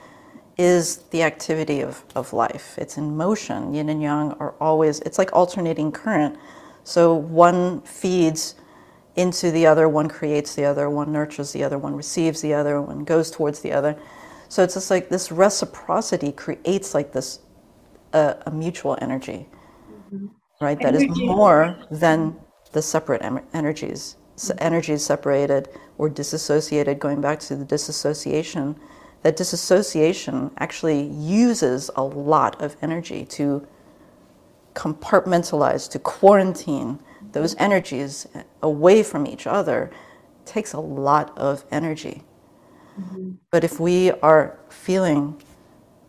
is the activity of, of life. It's in motion. Yin and yang are always, it's like alternating current. So one feeds into the other, one creates the other, one nurtures the other, one receives the other, one goes towards the other. So it's just like this reciprocity creates like this uh, a mutual energy, mm-hmm. right? That energy. is more than the separate em- energies. Mm-hmm. energies separated or disassociated, going back to the disassociation, that disassociation actually uses a lot of energy to compartmentalize, to quarantine, those energies away from each other takes a lot of energy. Mm-hmm. But if we are feeling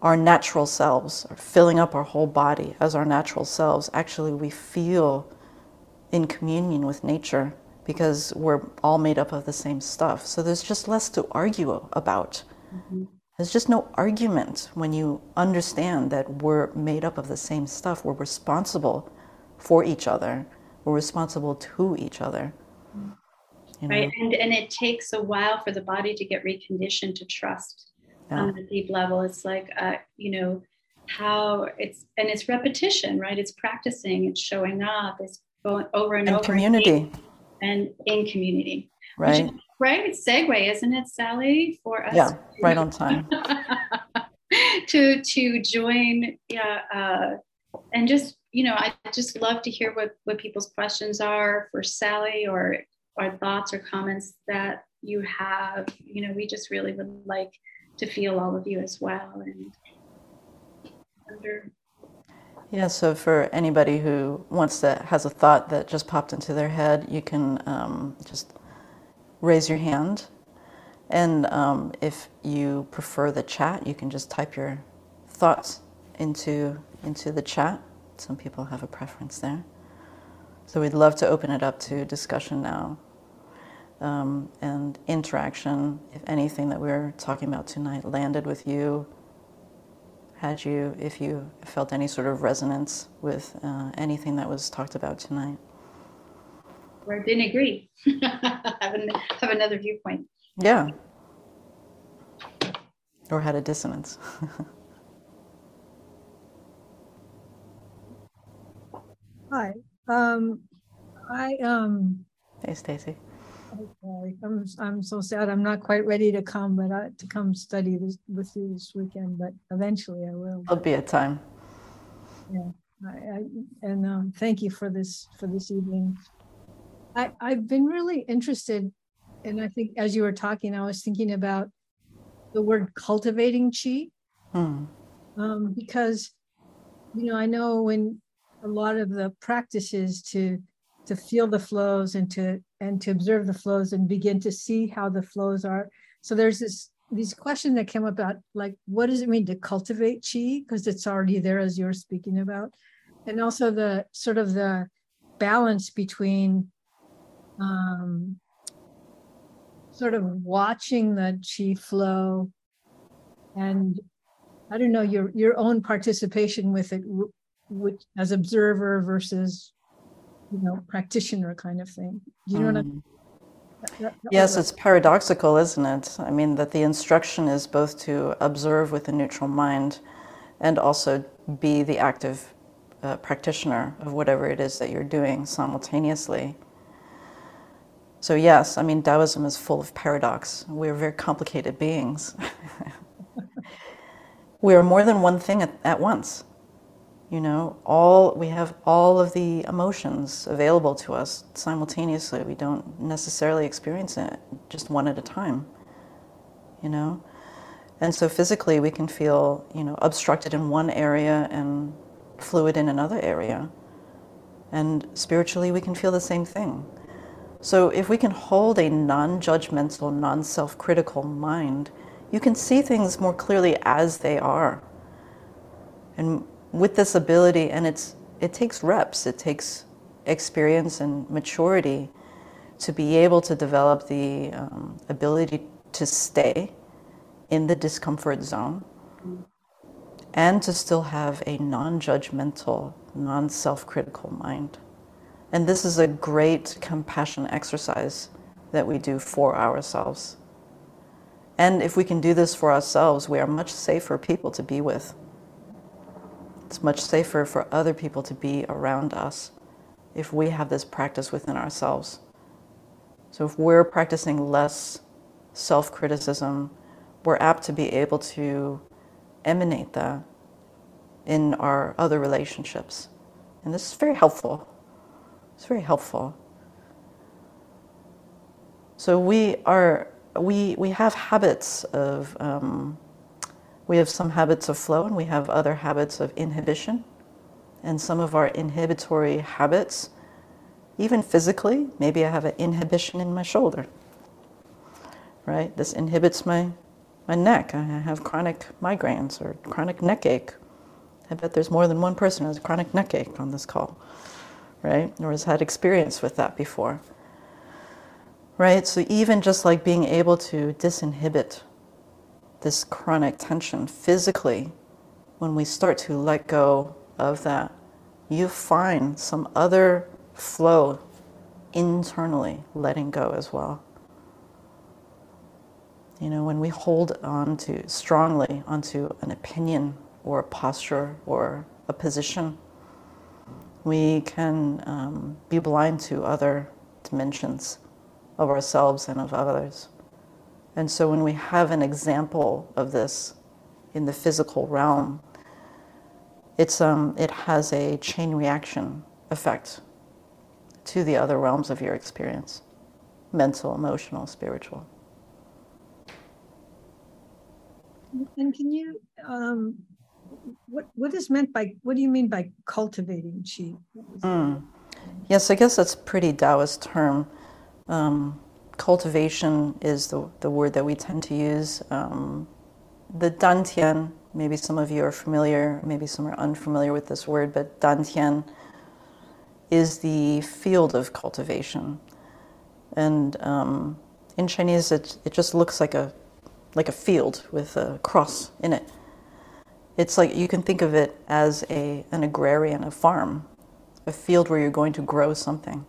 our natural selves, or filling up our whole body as our natural selves, actually we feel in communion with nature because we're all made up of the same stuff. So there's just less to argue about. Mm-hmm. There's just no argument when you understand that we're made up of the same stuff. We're responsible for each other we're responsible to each other.
You know? Right. And, and it takes a while for the body to get reconditioned to trust yeah. on a deep level. It's like, uh, you know, how it's, and it's repetition, right? It's practicing, it's showing up, it's going over and, over
and
over.
Community.
And in community.
Right.
Great segue, isn't it, Sally, for us?
Yeah, right on time.
to to join, yeah, uh, and just you know, I just love to hear what, what people's questions are for Sally or, or thoughts or comments that you have. You know, we just really would like to feel all of you as well. And under.
Yeah, so for anybody who wants to, has a thought that just popped into their head, you can um, just raise your hand. And um, if you prefer the chat, you can just type your thoughts into, into the chat. Some people have a preference there. So we'd love to open it up to discussion now um, and interaction. If anything that we are talking about tonight landed with you, had you, if you felt any sort of resonance with uh, anything that was talked about tonight.
or didn't agree, have, an, have another viewpoint.
Yeah. Or had a dissonance.
Hi. Um, I um.
Hey, Stacy.
Okay, I'm I'm so sad. I'm not quite ready to come, but I, to come study this with you this weekend. But eventually, I will.
There'll be a time.
Yeah. I, I and um, thank you for this for this evening. I I've been really interested, and I think as you were talking, I was thinking about the word cultivating chi,
Hmm.
um, because you know I know when a lot of the practices to to feel the flows and to and to observe the flows and begin to see how the flows are. So there's this these questions that came up about like what does it mean to cultivate chi because it's already there as you're speaking about and also the sort of the balance between um, sort of watching the chi flow and i don't know your your own participation with it which as observer versus you know practitioner kind of thing you know what i
Mm.
that- that- that
Yes, it's paradoxical, isn't it? I mean, that the instruction is both to observe with a neutral mind and also be the active uh, practitioner of whatever it is that you're doing simultaneously. So, yes, I mean, Taoism is full of paradox. We're very complicated beings. we are more than one thing at, at once. You know, all we have all of the emotions available to us simultaneously. We don't necessarily experience it just one at a time. You know, and so physically we can feel you know obstructed in one area and fluid in another area, and spiritually we can feel the same thing. So if we can hold a non-judgmental, non-self-critical mind, you can see things more clearly as they are. And with this ability, and it's it takes reps, it takes experience and maturity to be able to develop the um, ability to stay in the discomfort zone and to still have a non-judgmental, non-self-critical mind. And this is a great compassion exercise that we do for ourselves. And if we can do this for ourselves, we are much safer people to be with. It's much safer for other people to be around us if we have this practice within ourselves. So if we're practicing less self criticism, we're apt to be able to emanate that in our other relationships. And this is very helpful. It's very helpful. So we are we we have habits of um, we have some habits of flow and we have other habits of inhibition. And some of our inhibitory habits, even physically, maybe I have an inhibition in my shoulder. Right? This inhibits my my neck. I have chronic migraines or chronic neck ache. I bet there's more than one person who has chronic neck ache on this call, right? Or has had experience with that before. Right? So even just like being able to disinhibit this chronic tension physically, when we start to let go of that, you find some other flow internally letting go as well. You know, when we hold on to strongly onto an opinion or a posture or a position, we can um, be blind to other dimensions of ourselves and of others. And so when we have an example of this in the physical realm, it's, um, it has a chain reaction effect to the other realms of your experience mental, emotional, spiritual.
And can you, um, what what is meant by what do you mean by cultivating chi?
Mm. Yes, I guess that's a pretty Taoist term. Um, cultivation is the, the word that we tend to use. Um, the Dantian, maybe some of you are familiar, maybe some are unfamiliar with this word, but Dantian is the field of cultivation. And um, in Chinese, it, it just looks like a, like a field with a cross in it. It's like you can think of it as a, an agrarian, a farm, a field where you're going to grow something.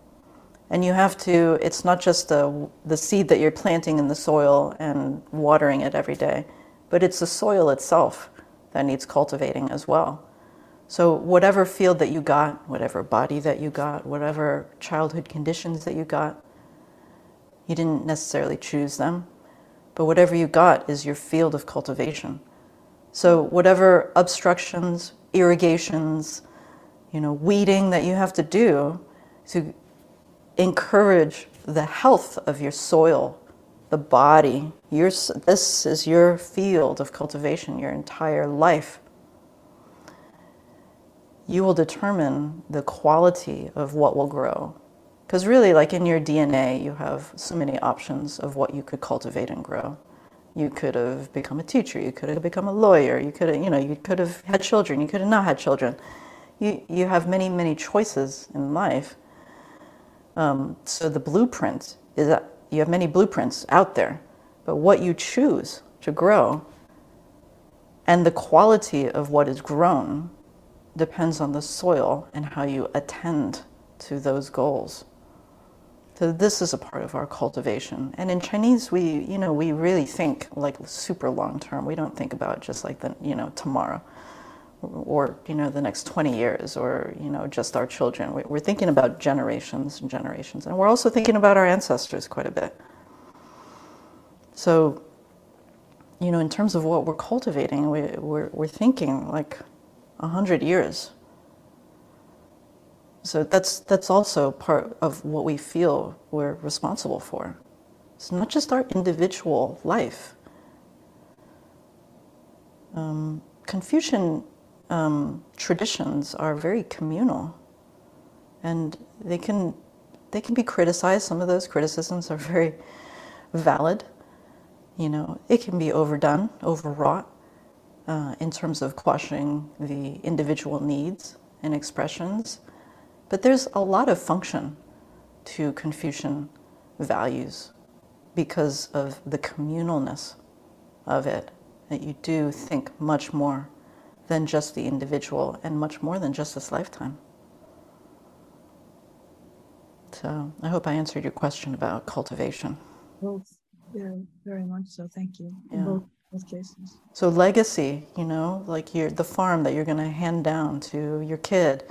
And you have to, it's not just the, the seed that you're planting in the soil and watering it every day, but it's the soil itself that needs cultivating as well. So, whatever field that you got, whatever body that you got, whatever childhood conditions that you got, you didn't necessarily choose them, but whatever you got is your field of cultivation. So, whatever obstructions, irrigations, you know, weeding that you have to do to encourage the health of your soil, the body. Your, this is your field of cultivation, your entire life. You will determine the quality of what will grow. Because really, like in your DNA, you have so many options of what you could cultivate and grow. You could have become a teacher, you could have become a lawyer, you could have, you know, you could have had children, you could have not had children. You, you have many, many choices in life. Um, so the blueprint is that you have many blueprints out there, but what you choose to grow and the quality of what is grown depends on the soil and how you attend to those goals. So this is a part of our cultivation. And in Chinese, we, you know, we really think like super long term. We don't think about just like the, you know, tomorrow or, you know, the next 20 years or, you know, just our children. We're thinking about generations and generations. And we're also thinking about our ancestors quite a bit. So, you know, in terms of what we're cultivating, we, we're, we're thinking like 100 years so that's that's also part of what we feel we're responsible for. It's not just our individual life. Um, Confucian um, traditions are very communal, and they can they can be criticized. Some of those criticisms are very valid. You know, it can be overdone, overwrought, uh, in terms of quashing the individual needs and expressions. But there's a lot of function to Confucian values because of the communalness of it, that you do think much more than just the individual and much more than just this lifetime. So I hope I answered your question about cultivation.
Both, yeah, very much so. Thank you. Yeah. both, both cases.
So legacy, you know, like your the farm that you're going to hand down to your kid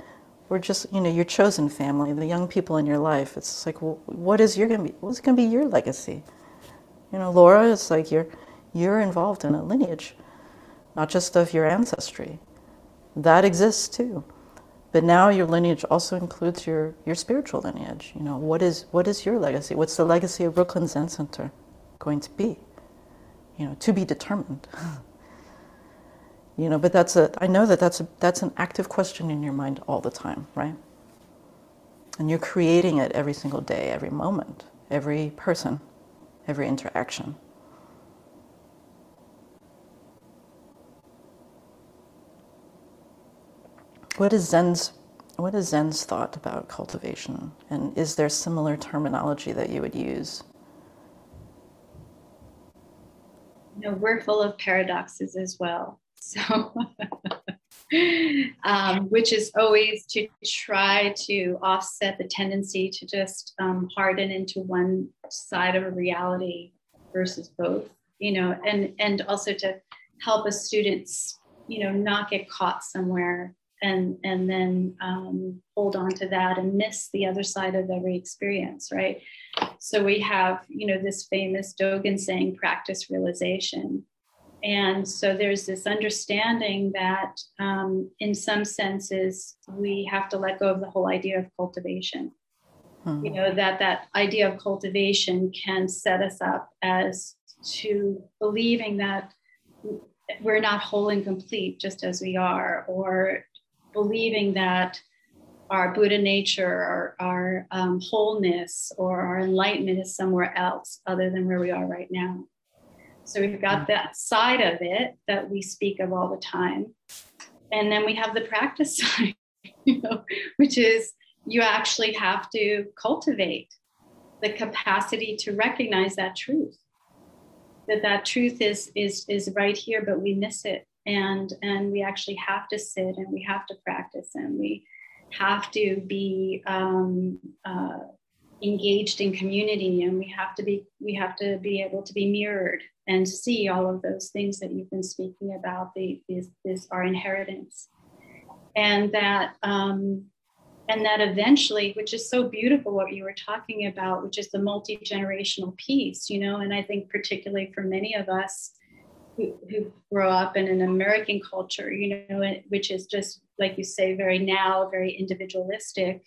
or just you know your chosen family, the young people in your life. It's like, well, what is your gonna be? What's gonna be your legacy? You know, Laura, it's like you're you're involved in a lineage, not just of your ancestry. That exists too. But now your lineage also includes your, your spiritual lineage. You know, what is what is your legacy? What's the legacy of Brooklyn Zen Center going to be? You know, to be determined. you know but that's a i know that that's a that's an active question in your mind all the time right and you're creating it every single day every moment every person every interaction what is zen's what is zen's thought about cultivation? And is there similar terminology that you would use?
You know we're full of paradoxes as well. So, um, which is always to try to offset the tendency to just um, harden into one side of a reality versus both, you know, and and also to help a students, you know, not get caught somewhere and and then um, hold on to that and miss the other side of every experience, right? So we have, you know, this famous Dogen saying, "Practice realization." And so there's this understanding that, um, in some senses, we have to let go of the whole idea of cultivation. Hmm. You know, that that idea of cultivation can set us up as to believing that we're not whole and complete just as we are, or believing that our Buddha nature, our, our um, wholeness, or our enlightenment is somewhere else other than where we are right now. So we've got that side of it that we speak of all the time. And then we have the practice side, you know, which is you actually have to cultivate the capacity to recognize that truth. That that truth is is is right here, but we miss it. And and we actually have to sit and we have to practice and we have to be um, uh, engaged in community and we have to be we have to be able to be mirrored and see all of those things that you've been speaking about the is, is our inheritance. And that um, and that eventually which is so beautiful what you were talking about which is the multi-generational piece you know and i think particularly for many of us who, grow up in an american culture you know which is just like you say very now very individualistic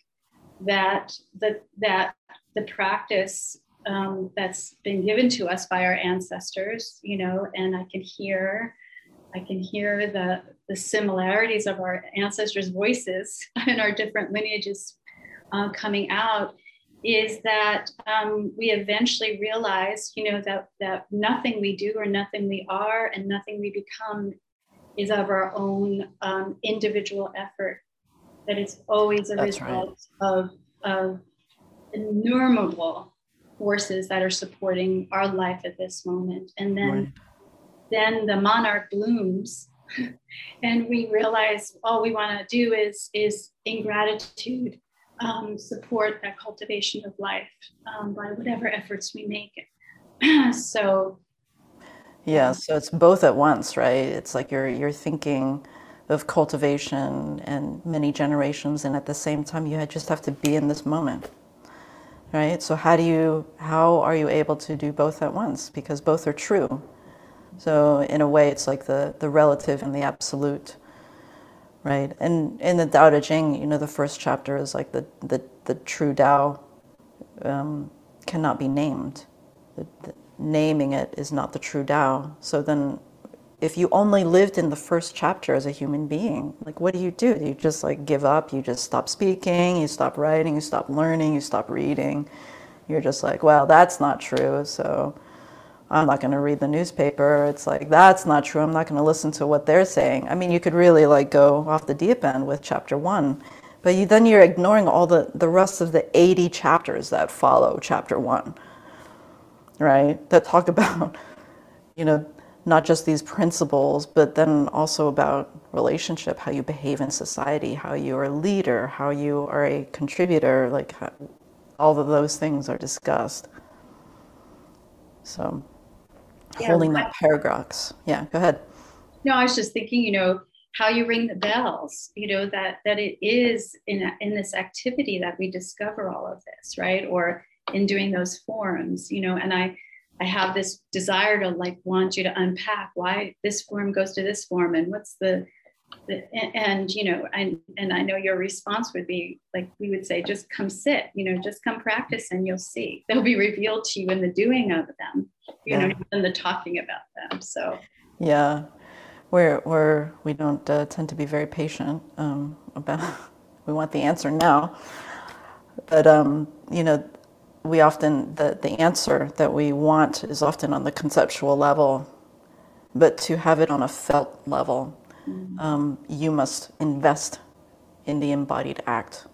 that the, that the practice um, that's been given to us by our ancestors, you know, and I can hear, I can hear the the similarities of our ancestors' voices and our different lineages uh, coming out. Is that um, we eventually realize, you know, that that nothing we do or nothing we are and nothing we become is of our own um, individual effort. That it's always a That's result right. of of innumerable forces that are supporting our life at this moment. And then, right. then the monarch blooms, and we realize all we want to do is is in gratitude um, support that cultivation of life um, by whatever efforts we make. so.
Yeah, so it's both at once, right? It's like you're you're thinking of cultivation and many generations and at the same time you just have to be in this moment right so how do you how are you able to do both at once because both are true so in a way it's like the the relative and the absolute right? And in the Tao Te Ching you know the first chapter is like the the, the true Tao um, cannot be named. The, the, naming it is not the true Tao. So then if you only lived in the first chapter as a human being, like what do you do? You just like give up, you just stop speaking, you stop writing, you stop learning, you stop reading. You're just like, well, that's not true, so I'm not going to read the newspaper. It's like, that's not true. I'm not going to listen to what they're saying. I mean, you could really like go off the deep end with chapter one, but you, then you're ignoring all the, the rest of the 80 chapters that follow chapter one, right? That talk about, you know, not just these principles, but then also about relationship, how you behave in society, how you are a leader, how you are a contributor, like how, all of those things are discussed. So yeah, holding that paradox. Yeah, go ahead.
No, I was just thinking, you know, how you ring the bells, you know, that that it is in in this activity that we discover all of this, right? Or in doing those forms, you know, and I I have this desire to like want you to unpack why this form goes to this form and what's the, the and you know and and I know your response would be like we would say just come sit you know just come practice and you'll see they'll be revealed to you in the doing of them you yeah. know in the talking about them so
yeah we're we're we don't uh, tend to be very patient um, about we want the answer now but um, you know we often, the, the answer that we want is often on the conceptual level, but to have it on a felt level. Um, you must invest in the embodied act.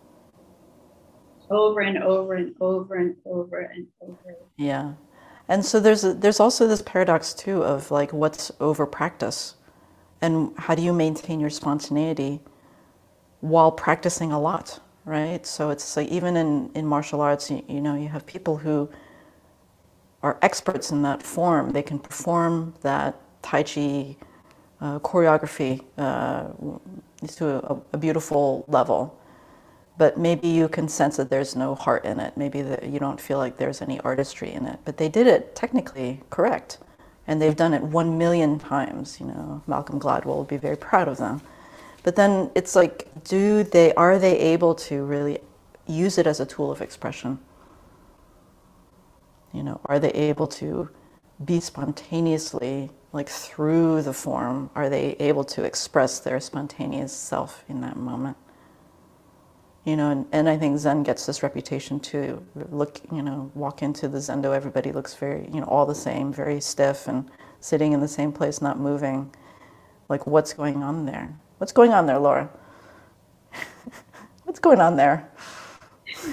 Over and over and over and over and over.
Yeah. And so there's a, there's also this paradox too of like what's over practice and how do you maintain your spontaneity while practicing a lot? right? So it's like even in, in martial arts, you, you know, you have people who are experts in that form. They can perform that Tai Chi uh, choreography uh, to a, a, beautiful level. But maybe you can sense that there's no heart in it. Maybe that you don't feel like there's any artistry in it. But they did it technically correct. And they've done it one million times. You know, Malcolm Gladwell will be very proud of them. But then it's like, do they are they able to really use it as a tool of expression? You know, are they able to be spontaneously like through the form? Are they able to express their spontaneous self in that moment? You know, and, and I think Zen gets this reputation to look, you know, walk into the Zendo, everybody looks very, you know, all the same, very stiff and sitting in the same place, not moving. Like, what's going on there? What's going on there, Laura? What's going on there?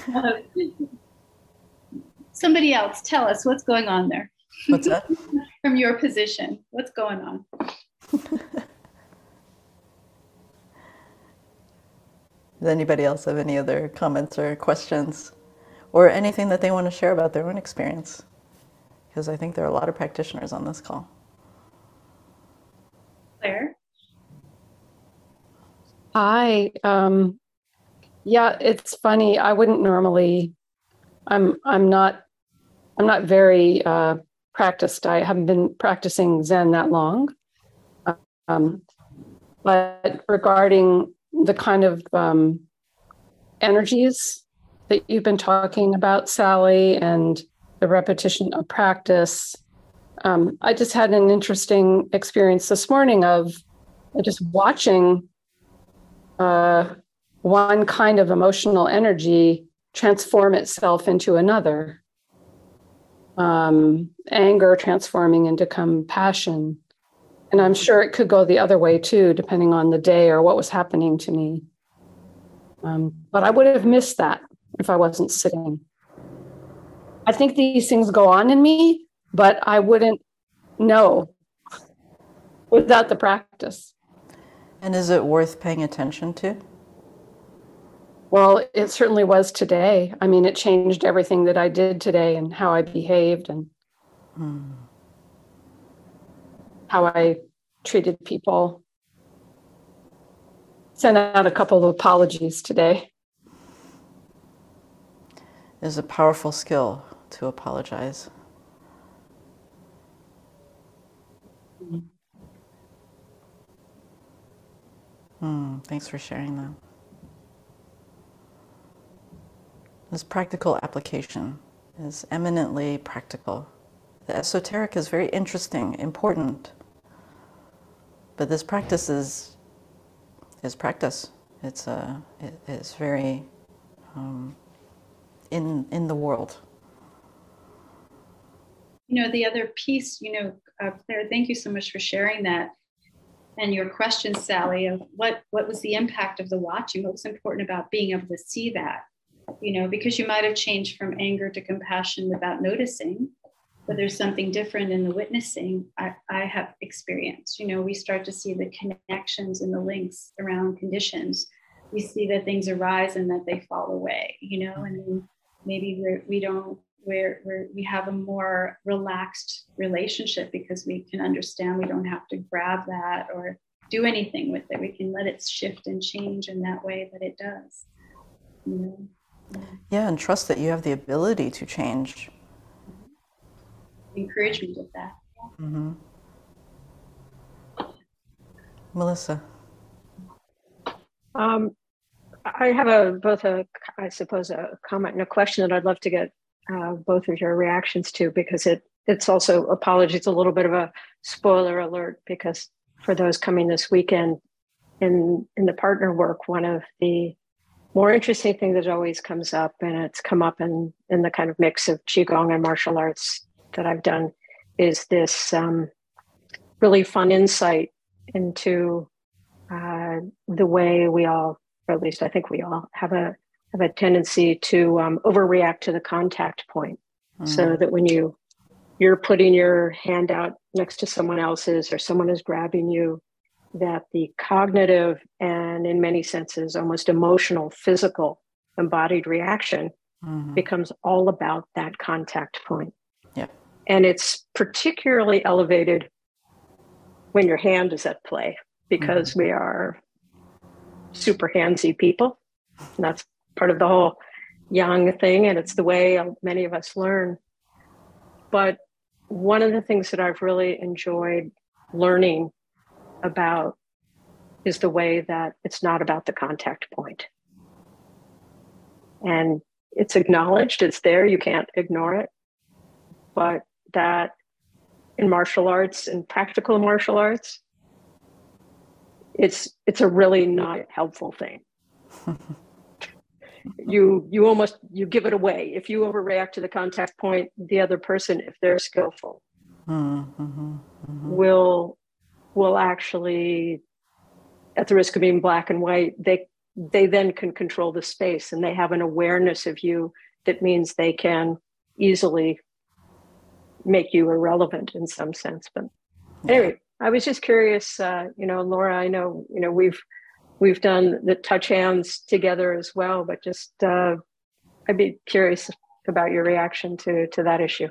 Somebody else, tell us what's going on there.
What's that?
From your position, what's going on?
Does anybody else have any other comments or questions? or anything that they want to share about their own experience. Because I think there are a lot of practitioners on this call.
Claire?
Hi. Um, yeah, it's funny. I wouldn't normally. I'm. I'm not. I'm not very uh, practiced. I haven't been practicing Zen that long. Um, but regarding the kind of um, energies that you've been talking about, Sally, and the repetition of practice, um, I just had an interesting experience this morning of just watching uh, one kind of emotional energy transform itself into another. Um, anger transforming into compassion. And I'm sure it could go the other way too, depending on the day or what was happening to me. Um, but I would have missed that if I wasn't sitting. I think these things go on in me, but I wouldn't know without the practice.
And is it worth paying attention to?
Well, it certainly was today. I mean, it changed everything that I did today and how I behaved and hmm. how I treated people. Sent out a couple of apologies today.
It's a powerful skill to apologize. Mm-hmm. Hmm, thanks for sharing that. This practical application is eminently practical. The esoteric is very interesting, important, but this practice is is practice. It's a it, it's very um, in in the world.
You know, the other piece, you know, uh, Claire, thank you so much for sharing that and your question, Sally, of what what was the impact of the watching? What was important about being able to see that? You know, because you might have changed from anger to compassion without noticing, but there's something different in the witnessing I, I have experienced. You know, we start to see the connections and the links around conditions. We see that things arise and that they fall away. You know, and maybe we're, we don't where we have a more relaxed relationship because we can understand we don't have to grab that or do anything with it. We can let it shift and change in that way that it does. You
know? Yeah, and trust that you have the ability to change.
Encouragement of that. Mm-hmm.
Melissa.
Um, I have a both a I suppose a comment and a question that I'd love to get uh, both of your reactions to because it it's also apologies a little bit of a spoiler alert because for those coming this weekend in in the partner work one of the more interesting thing that always comes up and it's come up in in the kind of mix of qigong and martial arts that i've done is this um, really fun insight into uh, the way we all or at least i think we all have a have a tendency to um, overreact to the contact point. Mm. So that when you you're putting your hand out next to someone else's or someone is grabbing you, that the cognitive and in many senses almost emotional, physical, embodied reaction mm-hmm. becomes all about that contact point.
Yeah.
And it's particularly elevated when your hand is at play because mm-hmm. we are super handsy people. And that's part of the whole yang thing, and it's the way many of us learn. But one of the things that I've really enjoyed learning about is the way that it's not about the contact point. And it's acknowledged, it's there, you can't ignore it. But that in martial arts and practical martial arts, it's it's a really not helpful thing. you you almost you give it away if you overreact to the contact point the other person if they're skillful mm-hmm, mm-hmm. will will actually at the risk of being black and white they they then can control the space and they have an awareness of you that means they can easily make you irrelevant in some sense but anyway i was just curious uh, you know laura i know you know we've we've done the touch hands together as well but just uh, I'd be curious about your reaction to to that issue.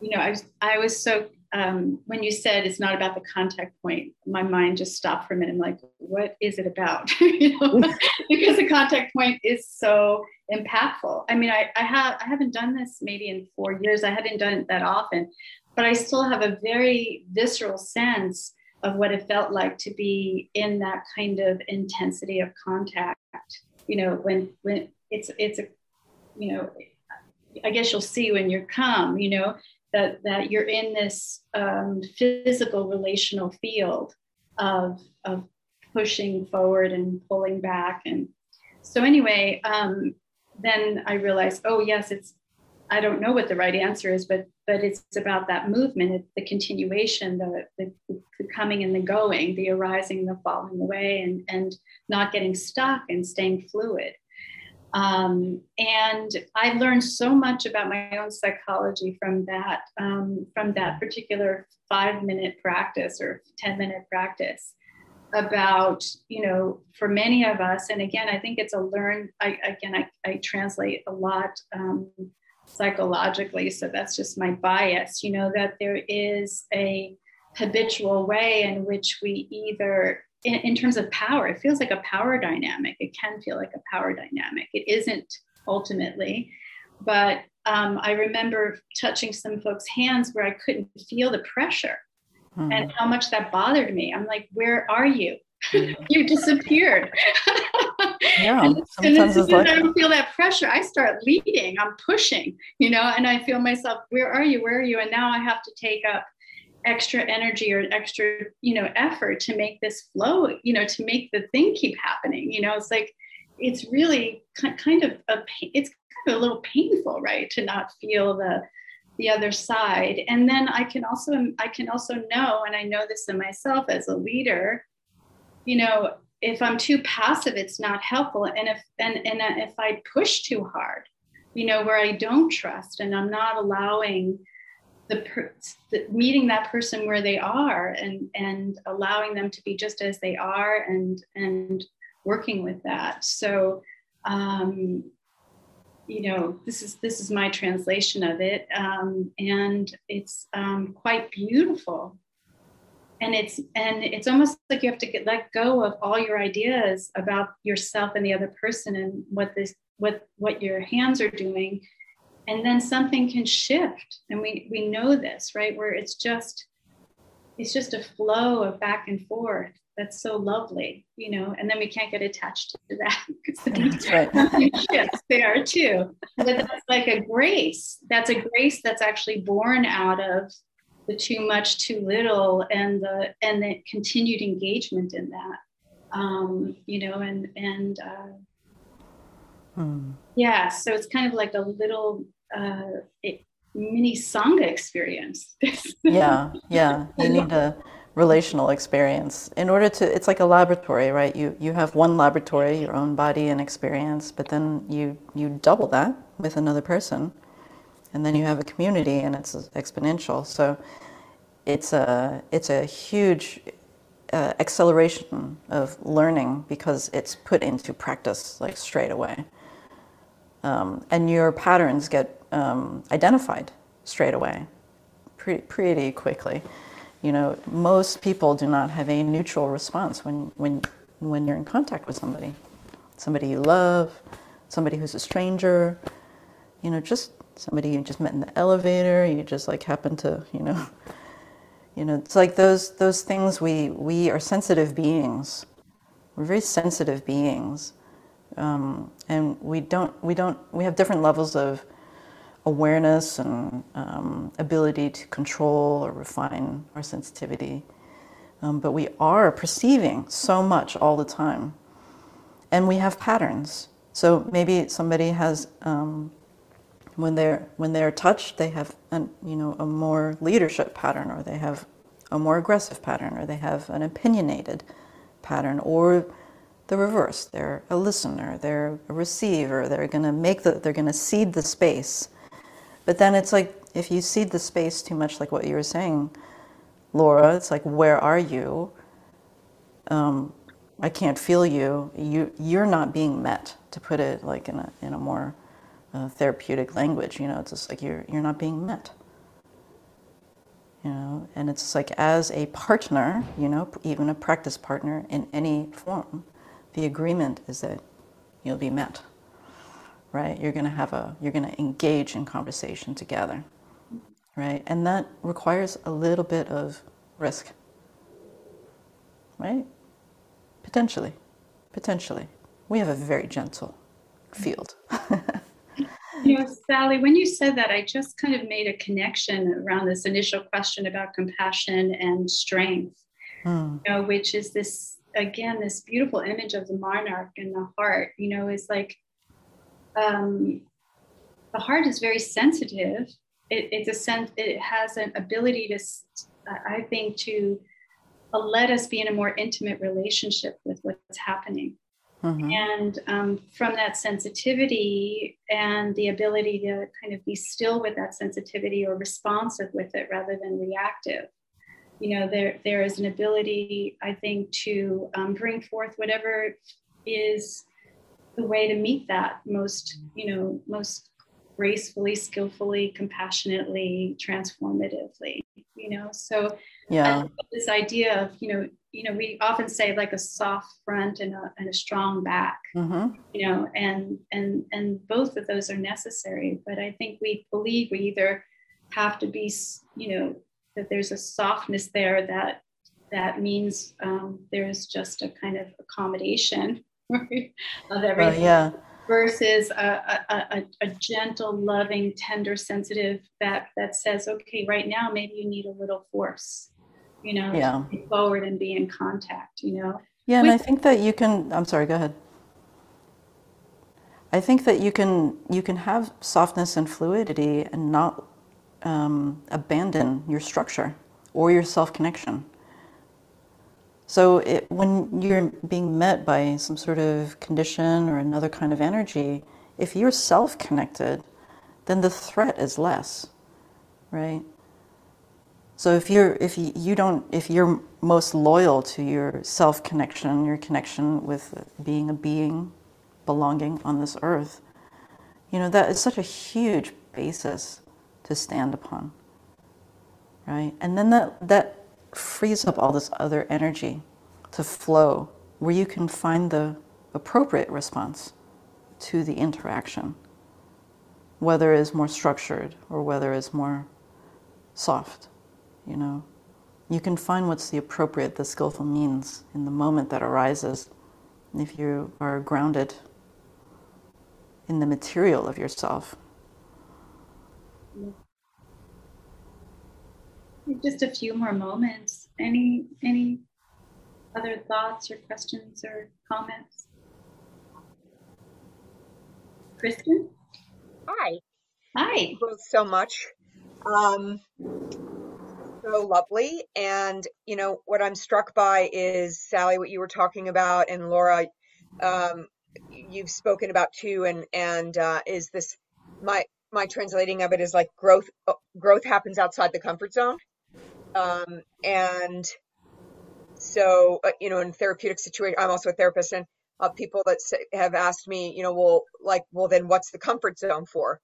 You know, I I was so um, when you said it's not about the contact point, my mind just stopped for a minute. I'm like, what is it about? you know, because the contact point is so impactful. I mean, I, I have I haven't done this maybe in four years. I haven't done it that often, but I still have a very visceral sense of what it felt like to be in that kind of intensity of contact. You know, when when it's it's a you know, I guess you'll see when you come, you know, that that you're in this um, physical relational field of of pushing forward and pulling back. And so anyway um, then i realized oh yes it's i don't know what the right answer is but but it's about that movement the continuation the, the, the coming and the going the arising the falling away and and not getting stuck and staying fluid um, and I learned so much about my own psychology from that, um, from that particular five minute practice or 10 minute practice about, you know, for many of us, and again, I think it's a learn, I, again, I, I translate a lot um, psychologically, so that's just my bias, you know, that there is a habitual way in which we either in, in terms of power, it feels like a power dynamic. It can feel like a power dynamic. It isn't ultimately, but um, I remember touching some folks' hands where I couldn't feel the pressure hmm. and how much that bothered me. I'm like, where are you? Hmm. you disappeared.
yeah, and, as soon
as I don't feel that pressure, I start leading. I'm pushing, you know, and I feel myself, where are you? Where are you? And now I have to take up extra energy or extra you know effort to make this flow you know to make the thing keep happening you know? It's like it's really kind of a it's kind of a little painful right to not feel the the other side. And then i can also i can also know and i know this in myself as a leader you know if i'm too passive it's not helpful. And if and, and uh, if i push too hard you know where i don't trust and i'm not allowing the, per, the, meeting that person where they are and and allowing them to be just as they are and and working with that. So um, you know this is this is my translation of it. Um, and it's um, quite beautiful. And it's and it's almost like you have to get let go of all your ideas about yourself and the other person and what this what what your hands are doing and then something can shift and we we know this right? Where it's just it's just a flow of back and forth that's so lovely you know? And then we can't get attached to that
that's right.
shifts there too. But that's like a grace. That's a grace that's actually born out of the too much too little and the and the continued engagement in that um you know and and uh Hmm. Yeah, so it's kind of like a little uh, mini sangha experience.
yeah, yeah. You need a relational experience in order to. It's like a laboratory, right? You you have one laboratory, your own body and experience, but then you you double that with another person, and then you have a community, and it's exponential. So it's a it's a huge uh, acceleration of learning because it's put into practice like straight away. Um, and your patterns get um, identified straight away, pretty, pretty quickly. You know, most people do not have a neutral response when, when, when you're in contact with somebody. Somebody you love, somebody who's a stranger, you know, just somebody you just met in the elevator, you just like happen to, you know, you know, it's like those those things we we are sensitive beings. We're very sensitive beings. Um, and we don't we don't we have different levels of awareness and um, ability to control or refine our sensitivity. Um, but we are perceiving so much all the time. And we have patterns. So maybe somebody has, um, when, they're, when they're touched, they have an, you know, a more leadership pattern, or they have a more aggressive pattern, or they have an opinionated pattern, or the reverse. They're a listener, they're a receiver, they're to make the, they're to cede the space but then it's like if you cede the space too much, like what you were saying, Laura, it's like, where are you? Um, I can't feel you, you you're not being met. To put it like in a in a more uh, therapeutic language, you know, it's just like you're you're not being met. You know, and it's like as a partner, you know, even a practice partner in any form, the agreement is that you'll be met. Right? You're going to have a you're going to engage in conversation together. Right? And that requires a little bit of risk. Right? Potentially. Potentially. We have a very gentle field.
you know, Sally, when you said that, I just kind of made a connection around this initial question about compassion and strength, mm. you know, which is this, again, this beautiful image of the monarch and the heart, you know, is like um, the heart is very sensitive. It, it's a sense, it has an ability to, I think, to uh, let us be in a more intimate relationship with what's happening. Mm-hmm. And um, from that sensitivity and the ability to kind of be still with that sensitivity or responsive with it rather than reactive, you know, there there is an ability, I think, to um, bring forth whatever is the way to meet that most, you know, most gracefully, skillfully, compassionately, transformatively. You know, so
yeah
this idea of you know you know we often say like a soft front and a, and a strong back mm-hmm. you know and and and both of those are necessary but i think we believe we either have to be you know that there's a softness there that that means um, there's just a kind of accommodation right, of everything
yeah
versus a, a, a, a, gentle, loving, tender, sensitive that that says, okay, right now maybe you need a little force, you know,
yeah.
forward and be in contact, you know.
Yeah, and With, I think that you can. I'm sorry. Go ahead. I think that you can you can have softness and fluidity and not um, abandon your structure or your self connection. So it, when you're being met by some sort of condition or another kind of energy, if you're self connected, then the threat is less, right? So if you're if you, you don't if you're most loyal to your self connection, your connection with being a being belonging on this earth, you know that is such a huge basis to stand upon, right? And then that that frees up all this other energy to flow where you can find the appropriate response to the interaction, whether it's more structured or whether it's more soft, you know. You can find what's the appropriate, the skillful means in the moment that arises. And If you are grounded in the material of yourself,
just a few more moments. Any any other thoughts or questions or comments? Kristen?
Hi.
Hi.
both so much. Um, so lovely. And, you know, what I'm struck by is, Sally, what you were talking about, and Laura, um, you've spoken about too, and, and uh, is this, my, my translating of it is like growth, growth happens outside the comfort zone. Um, and so, uh, you know, in therapeutic situation, I'm also a therapist, and uh, people that say, have asked me, you know, well, like, well, then what's the comfort zone for?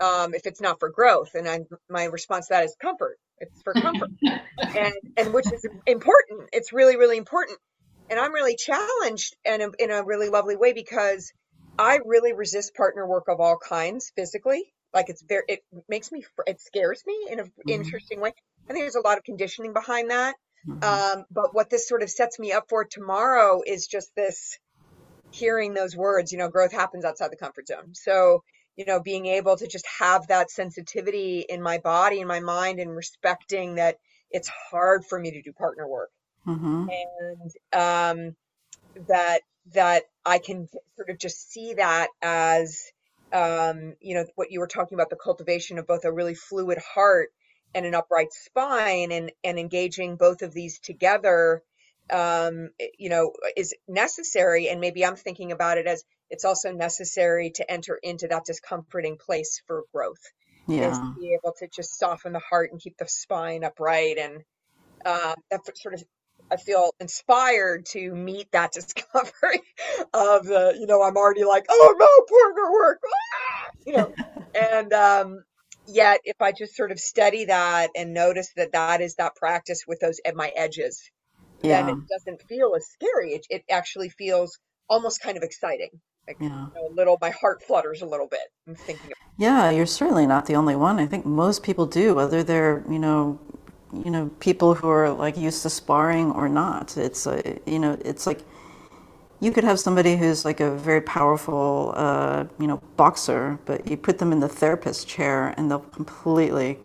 Um, if it's not for growth, and I, my response to that is comfort. It's for comfort, and and which is important. It's really, really important. And I'm really challenged, and in a really lovely way because I really resist partner work of all kinds physically. Like it's very, it makes me, it scares me in an mm-hmm. interesting way. I think there's a lot of conditioning behind that. Mm-hmm. Um, but what this sort of sets me up for tomorrow is just this hearing those words, you know, growth happens outside the comfort zone. So, you know, being able to just have that sensitivity in my body and my mind and respecting that it's hard for me to do partner work. Mm-hmm. And um, that that I can sort of just see that as um, you know what you were talking about the cultivation of both a really fluid heart and an upright spine and and engaging both of these together um, you know is necessary and maybe i'm thinking about it as it's also necessary to enter into that discomforting place for growth
yeah.
is to be able to just soften the heart and keep the spine upright and uh, that sort of I feel inspired to meet that discovery of the, you know, I'm already like, oh no, partner work, ah! you know, and um, yet if I just sort of study that and notice that that is that practice with those at my edges, then
Yeah,
it doesn't feel as scary. It, it actually feels almost kind of exciting. Like,
yeah.
you know, a little, my heart flutters a little bit. I'm thinking, of,
Yeah, you're certainly not the only one. I think most people do, whether they're, you know, you know, people who are like used to sparring or not. It's uh, you know, it's like you could have somebody who's like a very powerful, uh, you know, boxer, but you put them in the therapist chair and they'll completely,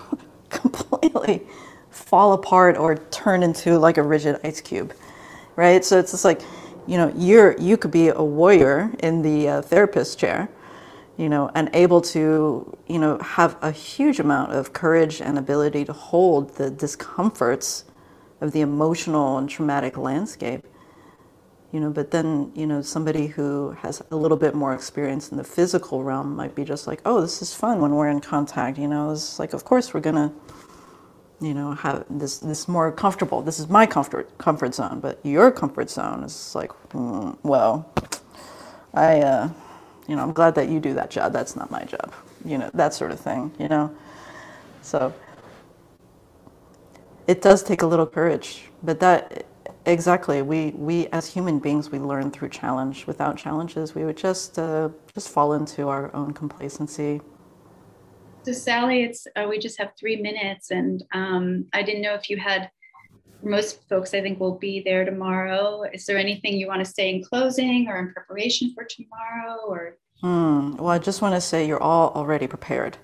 completely fall apart or turn into like a rigid ice cube, right? So it's just like, you know, you're you could be a warrior in the uh, therapist chair, you know, and able to, you know, have a huge amount of courage and ability to hold the discomforts of the emotional and traumatic landscape you know but then you know somebody who has a little bit more experience in the physical realm might be just like oh this is fun when we're in contact you know? It's like of course we're gonna you know have this this more comfortable. This is my comfort comfort zone but your comfort zone is like mm, well i uh you know i'm glad that you do that job. That's not my job you know that sort of thing you know? So it does take a little courage but that exactly we we as human beings we learn through challenge without challenges we would just uh, just fall into our own complacency
So Sally, it's uh, we just have three minutes, and um, I didn't know if you had. Most folks, I think, will be there tomorrow. Is there anything you want to say in closing or in preparation for tomorrow? Or
Hmm. well i just want to say you're all already prepared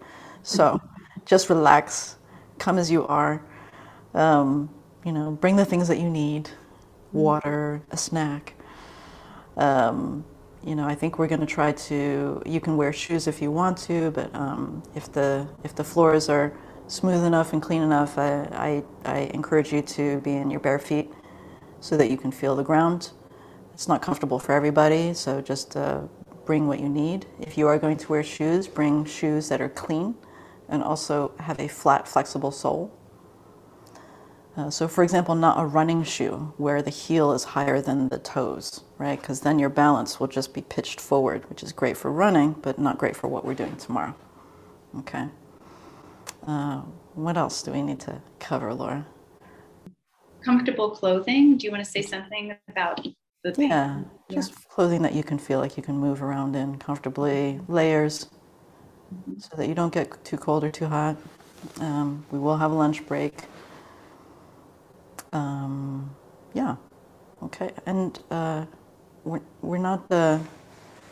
so just relax come as you are um, you know bring the things that you need water a snack um, you know, I think we're going to try to. You can wear shoes if you want to, but um, if the if the floors are smooth enough and clean enough, I, I I encourage you to be in your bare feet so that you can feel the ground. It's not comfortable for everybody, so just uh, bring what you need. If you are going to wear shoes, bring shoes that are clean and also have a flat, flexible sole. Uh, so, for example, not a running shoe where the heel is higher than the toes, right? Because then your balance will just be pitched forward, which is great for running, but not great for what we're doing tomorrow. Okay. Uh, what else do we need to cover, Laura?
comfortable clothing? Do you want to say something about the thing?
Yeah, just clothing that you can feel like you can move around in comfortably, layers, so that you don't get too cold or too hot. Um, we will have a lunch break. Um, yeah, okay, and uh, we're, we're not uh,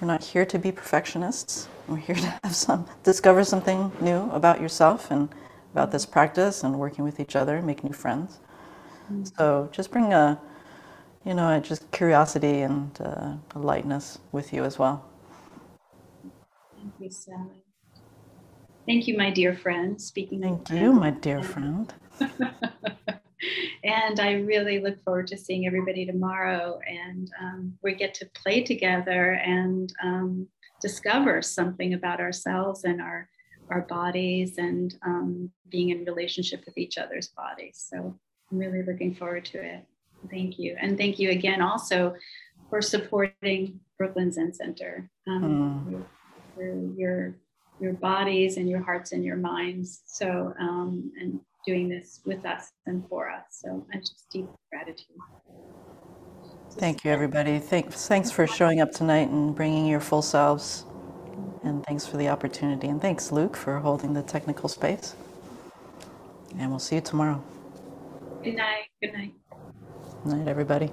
we're not here to be perfectionists. We're here to have some discover something new about yourself and about this practice and working with each other, and make new friends. So just bring a you know, just curiosity and uh, lightness with you as well.
Thank you, Sally. Thank you, my dear friend. Speaking of
Thank you, my dear friend.
and I really look forward to seeing everybody tomorrow. And um, we get to play together and um, discover something about ourselves and our our bodies and um, being in relationship with each other's bodies. So I'm really looking forward to it. Thank you, and thank you again also for supporting Brooklyn Zen Center. Um, for your your bodies and your hearts and your minds. So um, and doing this with us and for us. So I'm just deep gratitude.
Thank you, everybody. Thanks, thanks for showing up tonight and bringing your full selves. And thanks for the opportunity. And thanks, Luke, for holding the technical space. And we'll see you tomorrow.
Good night. Good night.
Good Night, everybody.